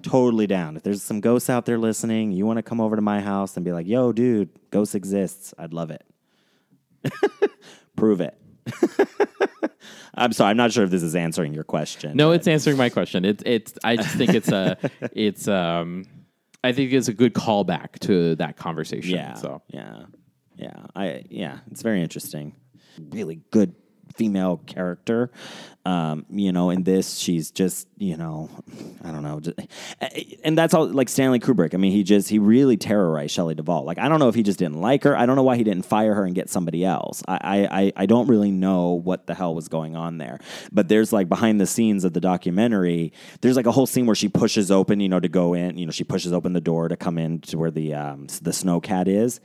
Speaker 1: totally down. If there's some ghosts out there listening, you want to come over to my house and be like, yo, dude, ghosts exists. I'd love it. Prove it. I'm sorry. I'm not sure if this is answering your question.
Speaker 2: No, it's answering my question. It's it's. I just think it's a. it's um. I think it's a good callback to that conversation.
Speaker 1: Yeah.
Speaker 2: So
Speaker 1: yeah, yeah. I yeah. It's very interesting. Really good female character. Um, you know, in this, she's just, you know, I don't know. Just, and that's all like Stanley Kubrick. I mean, he just, he really terrorized Shelley Duvall. Like, I don't know if he just didn't like her. I don't know why he didn't fire her and get somebody else. I, I, I don't really know what the hell was going on there. But there's like behind the scenes of the documentary, there's like a whole scene where she pushes open, you know, to go in, you know, she pushes open the door to come in to where the, um, the snow cat is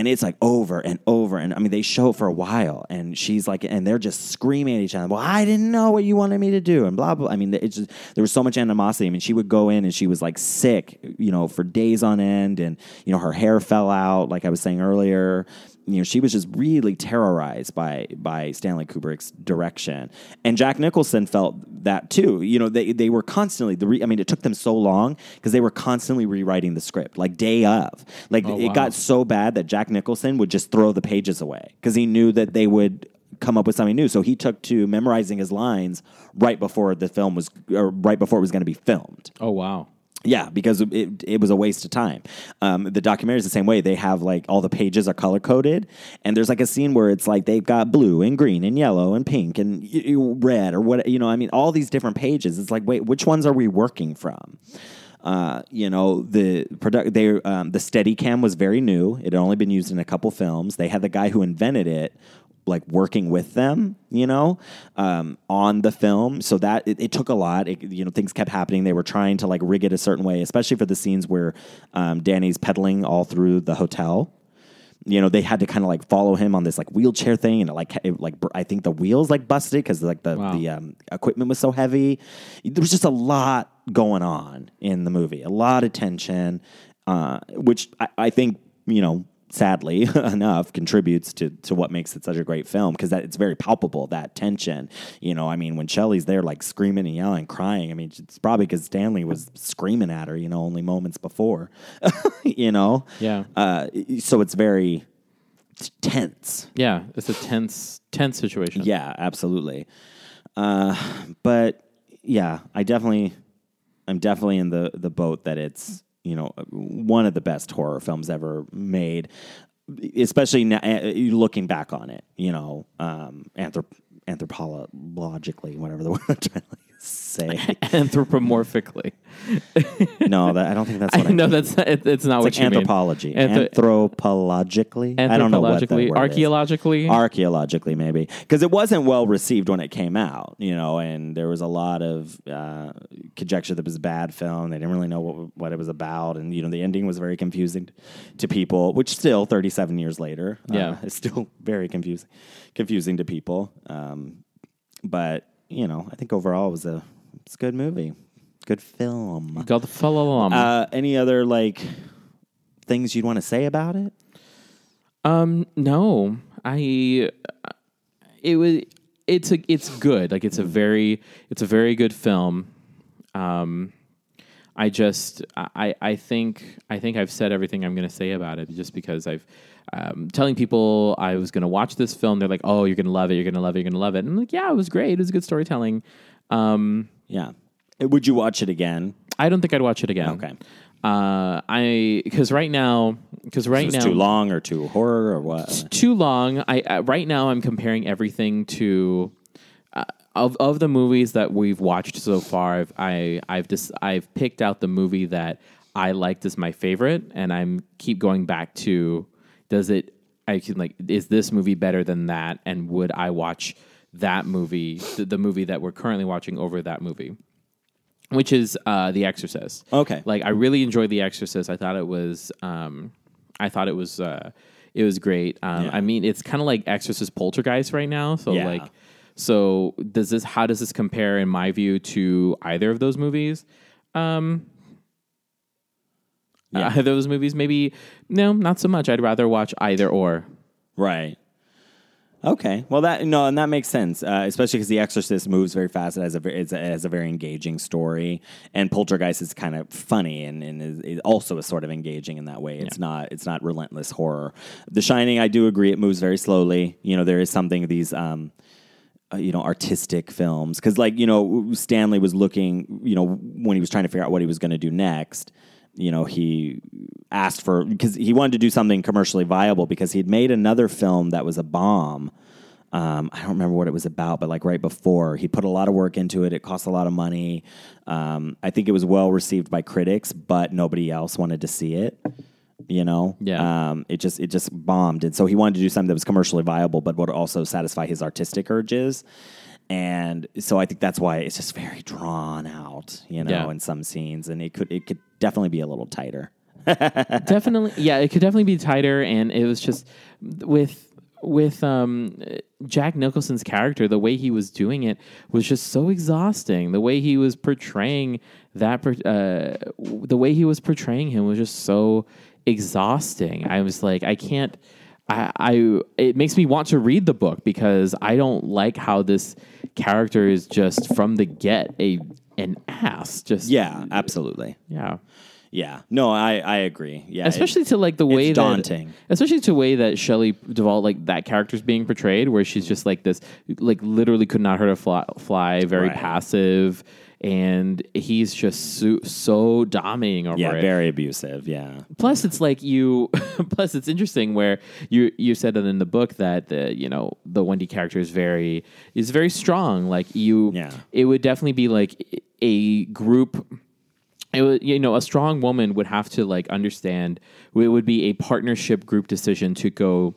Speaker 1: and it's like over and over and i mean they show it for a while and she's like and they're just screaming at each other well i didn't know what you wanted me to do and blah blah i mean it's just there was so much animosity. I mean she would go in and she was like sick you know for days on end and you know her hair fell out like i was saying earlier you know she was just really terrorized by by Stanley Kubrick's direction, and Jack Nicholson felt that too. You know, they they were constantly the. Re, I mean, it took them so long because they were constantly rewriting the script, like day of. Like
Speaker 2: Oh,
Speaker 1: it
Speaker 2: wow.
Speaker 1: got so bad that Jack Nicholson would just throw the pages away because he knew that they would come up with something new. So he took to memorizing his lines right before the film was, or right before it was going to be filmed.
Speaker 2: Oh wow.
Speaker 1: Yeah, because it, it was a waste of time. Um, the documentary is the same way. They have like all the pages are color coded, and there's like a scene where it's like they've got blue and green and yellow and pink and y- y- red or what you know. I mean, all these different pages. It's like, wait, which ones are we working from? Uh, you know, the product they um, the Steadicam was very new. It had only been used in a couple films. They had the guy who invented it like working with them, you know, um, on the film. So that it, it took a lot. It, you know, things kept happening. They were trying to like rig it a certain way, especially for the scenes where um, Danny's pedaling all through the hotel. You know, they had to kind of like follow him on this like wheelchair thing, and it, like it, like br- I think the wheels like busted because like the
Speaker 2: Wow.
Speaker 1: the um, equipment was so heavy. There was just a lot going on in the movie, a lot of tension, uh, which I, I think you know sadly enough contributes to to what makes it such a great film because that it's very palpable that tension you know i mean when Shelley's there like screaming and yelling crying i mean it's probably because stanley was screaming at her you know only moments before you know
Speaker 2: Yeah.
Speaker 1: uh, so it's very tense
Speaker 2: Yeah, it's a tense tense situation.
Speaker 1: yeah absolutely uh, but yeah i definitely i'm definitely in the the boat that it's you know one of the best horror films ever made especially now, uh, looking back on it you know um anthrop- anthropologically whatever the word i'm trying to say
Speaker 2: Anthropomorphically.
Speaker 1: no that, i don't think that's what
Speaker 2: I
Speaker 1: i
Speaker 2: know
Speaker 1: mean.
Speaker 2: that's not, it, it's not
Speaker 1: it's
Speaker 2: what
Speaker 1: like
Speaker 2: you mean.
Speaker 1: anthropology
Speaker 2: Anthro-
Speaker 1: anthropologically i don't know what that
Speaker 2: Anthropologically,
Speaker 1: word is.
Speaker 2: archaeologically.
Speaker 1: archaeologically maybe because it wasn't well received when it came out you know and there was a lot of uh, conjecture that it was a bad film they didn't really know what, what it was about and you know the ending was very confusing to people which still 37 years later uh,
Speaker 2: Yeah.
Speaker 1: is still very confusing confusing to people um, but you know i think overall it was a it's a good movie good film
Speaker 2: Got the fellow
Speaker 1: uh, any other like things you'd want to say about it
Speaker 2: Um, no, I. It was. It's a. It's good. Like it's a very. It's a very good film. Um, I just. I. I think. I think I've said everything I'm going to say about it. Just because I've. Um, telling people I was going to watch this film, they're like, "Oh, you're going to love it. You're going to love it. You're going to love it." And I'm like, "Yeah, it was great. It was good storytelling." Um,
Speaker 1: yeah would you watch it again
Speaker 2: I don't think I'd watch it again.
Speaker 1: Okay.
Speaker 2: Uh, I because right now because right
Speaker 1: It's
Speaker 2: now
Speaker 1: too long or too horror or what?
Speaker 2: too long. I uh, right now I'm comparing everything to uh, of of the movies that we've watched so far. I've I, I've just I've picked out the movie that I liked as my favorite, and I'm keep going back to does it I can like is this movie better than that, and would I watch that movie the, the movie that we're currently watching over that movie. Which is uh, The Exorcist.
Speaker 1: Okay.
Speaker 2: Like I really enjoyed The Exorcist. I thought it was um, I thought it was uh, it was great. Um,
Speaker 1: Yeah.
Speaker 2: I mean, it's kind of like Exorcist Poltergeist right now. So
Speaker 1: Yeah.
Speaker 2: like, so does this? How does this compare, in my view, to either of those movies? Um,
Speaker 1: Yeah.
Speaker 2: of those movies, maybe no, not so much. I'd rather watch either or.
Speaker 1: Right. Okay. Well, that no, and that makes sense, uh, especially because The Exorcist moves very fast. It has a, it's a, it has a very engaging story, and Poltergeist is kind of funny and, and is, is also is sort of engaging in that way. It's not it's not relentless horror. The Shining, I do agree, it moves very slowly. You know, there is something these. Um, uh, you know, artistic films. Because, like, you know, Stanley was looking, you know, when he was trying to figure out what he was going to do next, you know, he asked for, because he wanted to do something commercially viable because he'd made another film that was a bomb Um, I don't remember what it was about, but like right before, he put a lot of work into it. It cost a lot of money. Um, I think it was well received by critics, but nobody else wanted to see it. You know,
Speaker 2: Yeah.
Speaker 1: Um, it just it just bombed, and so he wanted to do something that was commercially viable, but would also satisfy his artistic urges. And so I think that's why it's just very drawn out, you know,
Speaker 2: Yeah.
Speaker 1: in some scenes, and it could it could definitely be a little tighter.
Speaker 2: definitely yeah it could definitely be tighter and it was just with with um jack nicholson's character the way he was doing it was just so exhausting the way he was portraying that uh the way he was portraying him was just so exhausting i was like i can't I, I it makes me want to read the book because I don't like how this character is just from the get a an ass. Just
Speaker 1: Yeah, absolutely.
Speaker 2: yeah.
Speaker 1: Yeah, no, I I agree. Yeah, it-
Speaker 2: especially to like the way
Speaker 1: it's
Speaker 2: that,
Speaker 1: daunting.
Speaker 2: especially to the way that Shelley Duvall like that character's being portrayed, where she's just like this, like literally could not hurt a fly, fly very
Speaker 1: Right.
Speaker 2: passive, and he's just so, so dominating over
Speaker 1: yeah,
Speaker 2: it.
Speaker 1: very abusive. Yeah,
Speaker 2: plus, it's like you. plus, it's interesting where you you said that in the book that the you know the Wendy character is very is very strong. Like you,
Speaker 1: Yeah.
Speaker 2: it would definitely be like a group it would, you know, a strong woman would have to like understand it would be a partnership group decision to go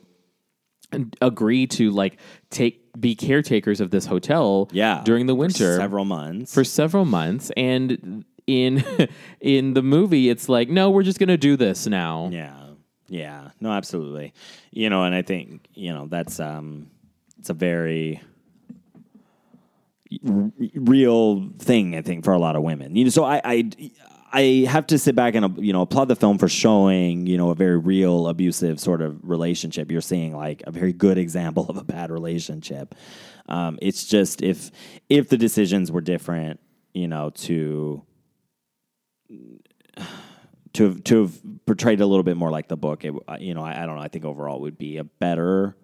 Speaker 2: agree to like take be caretakers of this hotel
Speaker 1: yeah.
Speaker 2: during the winter.
Speaker 1: For several months.
Speaker 2: for several months and in in the movie it's like no we're just going to do this now
Speaker 1: Yeah. Yeah. No, absolutely. You know, and I think, you know, that's um it's a very r- real thing I think for a lot of women. You know, so I I I have to sit back and you know applaud the film for showing you know a very real abusive sort of relationship. You're seeing like a very good example of a bad relationship. Um, it's just if if the decisions were different, you know, to to have, to have portrayed a little bit more like the book, it, uh, you know, I, I don't know. I think overall would be a better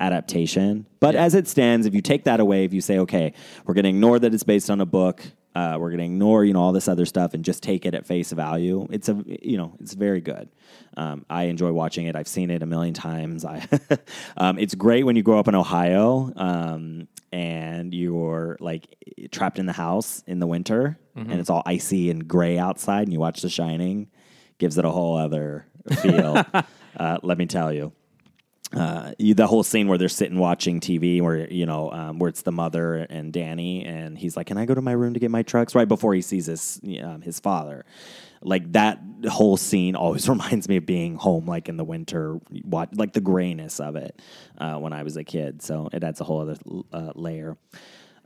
Speaker 1: adaptation. But as it stands, if you take that away, if you say, okay, we're going to ignore that it's based on a book, uh, we're going to ignore you know all this other stuff and just take it at face value. It's a you know it's very good. Um, I enjoy watching it. I've seen it a million times. I um, it's great when you grow up in Ohio um, and you're like trapped in the house in the winter and it's all icy and gray outside and you watch The Shining. Gives it a whole other feel. uh, let me tell you uh, you, the whole scene where they're sitting watching TV, where you know, um, where it's the mother and Danny, and he's like, "Can I go to my room to get my trucks?" Right before he sees his um, his father, like that whole scene always reminds me of being home, like in the winter, watch, like the grayness of it uh, when I was a kid. So it adds a whole other uh, layer.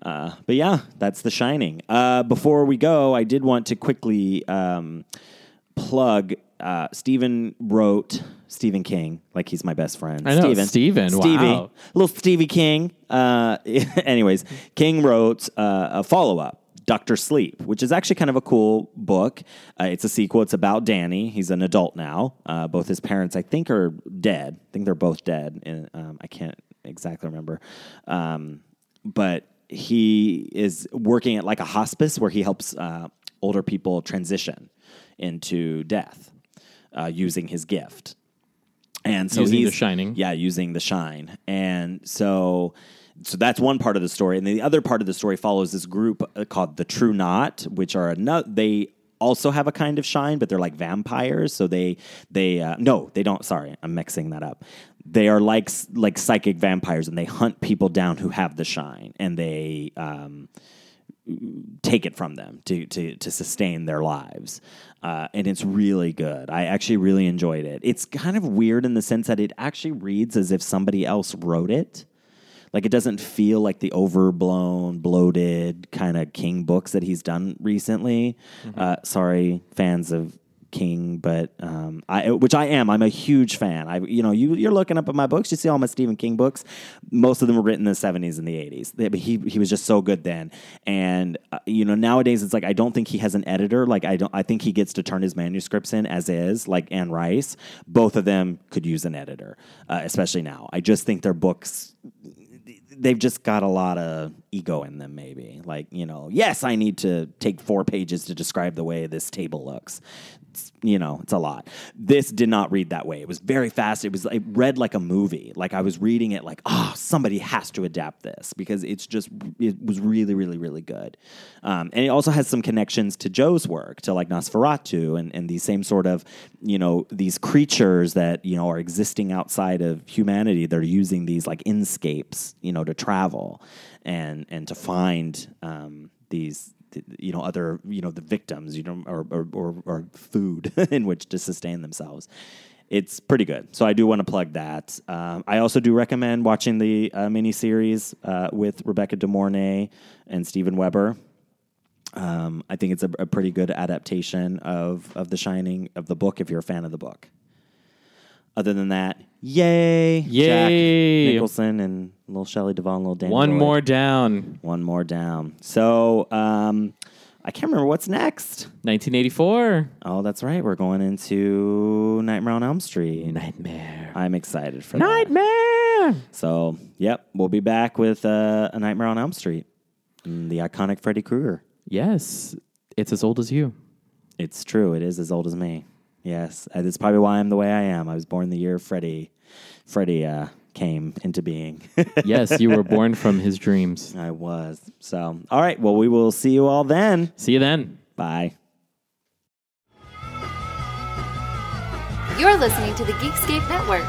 Speaker 1: Uh, but yeah, that's The Shining. Uh, before we go, I did want to quickly um, plug. Uh, Stephen wrote Stephen King, like he's my best friend.
Speaker 2: I know,
Speaker 1: Stephen.
Speaker 2: Stephen,
Speaker 1: Stevie,
Speaker 2: wow.
Speaker 1: little Stevie King. Uh, anyways, King wrote uh, a follow up, Doctor Sleep, which is actually kind of a cool book. Uh, it's a sequel. It's about Danny. He's an adult now. Uh, both his parents, I think, are dead. I think they're both dead. And um, I can't exactly remember. Um, but he is working at like a hospice where he helps uh, older people transition into death uh, using his gift. And so
Speaker 2: Using
Speaker 1: he's
Speaker 2: The Shining.
Speaker 1: yeah, using the shine. And so so that's one part of the story. And the other part of the story follows this group uh, called the True Knot, which are another they also have a kind of shine, but they're like vampires. So they they uh, no, they don't. Sorry, I'm mixing that up. They are like like psychic vampires, and they hunt people down who have the shine, and they um, take it from them to to to sustain their lives. Uh, and it's really good. I actually really enjoyed it. It's kind of weird in the sense that it actually reads as if somebody else wrote it. Like it doesn't feel like the overblown, bloated kind of King books that he's done recently. Uh, sorry, fans of King, but um, I, which I am. I'm a huge fan. I, you know, you you're looking up at my books. You see all my Stephen King books. Most of them were written in the 70s and the 80s. They- he he was just so good then. And uh, you know, nowadays it's like I don't think he has an editor. Like I don't. I think he gets to turn his manuscripts in as is, like Anne Rice. Both of them could use an editor, uh, especially now. I just think their books they've just got a lot of ego in them maybe. Like you know yes i need to take four pages to describe the way this table looks. it's, you know it's a lot. This did not read that way. It was very fast. It was it read like a movie. Like i was reading it like oh somebody has to adapt this because it's just it was really really really good. Um, and it also has some connections to joe's work to like nosferatu and, and these same sort of you know these creatures that you know are existing outside of humanity. They're using these like inscapes you know to travel and and to find um, these th- you know other you know the victims you know or or, or, or food in which to sustain themselves. It's pretty good. So i do want to plug that. Um, i also do recommend watching the uh, miniseries uh, with rebecca de mornay and Steven weber. Um, i think it's a, a pretty good adaptation of of the shining of the book if you're a fan of the book. Other than that yay jack nicholson and little shelley Duvall, little Dan
Speaker 2: One
Speaker 1: Aykroyd.
Speaker 2: more down.
Speaker 1: One more down. So um, I can't remember what's next.
Speaker 2: 1984.
Speaker 1: Oh, that's right. We're going into Nightmare on Elm Street.
Speaker 2: Nightmare.
Speaker 1: I'm excited for that.
Speaker 2: Nightmare.
Speaker 1: So, yep, we'll be back with uh, a Nightmare on Elm Street. Mm, The iconic Freddy Krueger.
Speaker 2: Yes, it's as old as you.
Speaker 1: It's true. It is as old as me. Yes, and it's probably why I'm the way I am. I was born the year Freddy, Freddy uh, came into being.
Speaker 2: Yes, you were born from his dreams.
Speaker 1: I was. So, all right. Well, we will see you all then.
Speaker 2: See you then.
Speaker 1: Bye.
Speaker 3: You're listening to the Geekscape Network.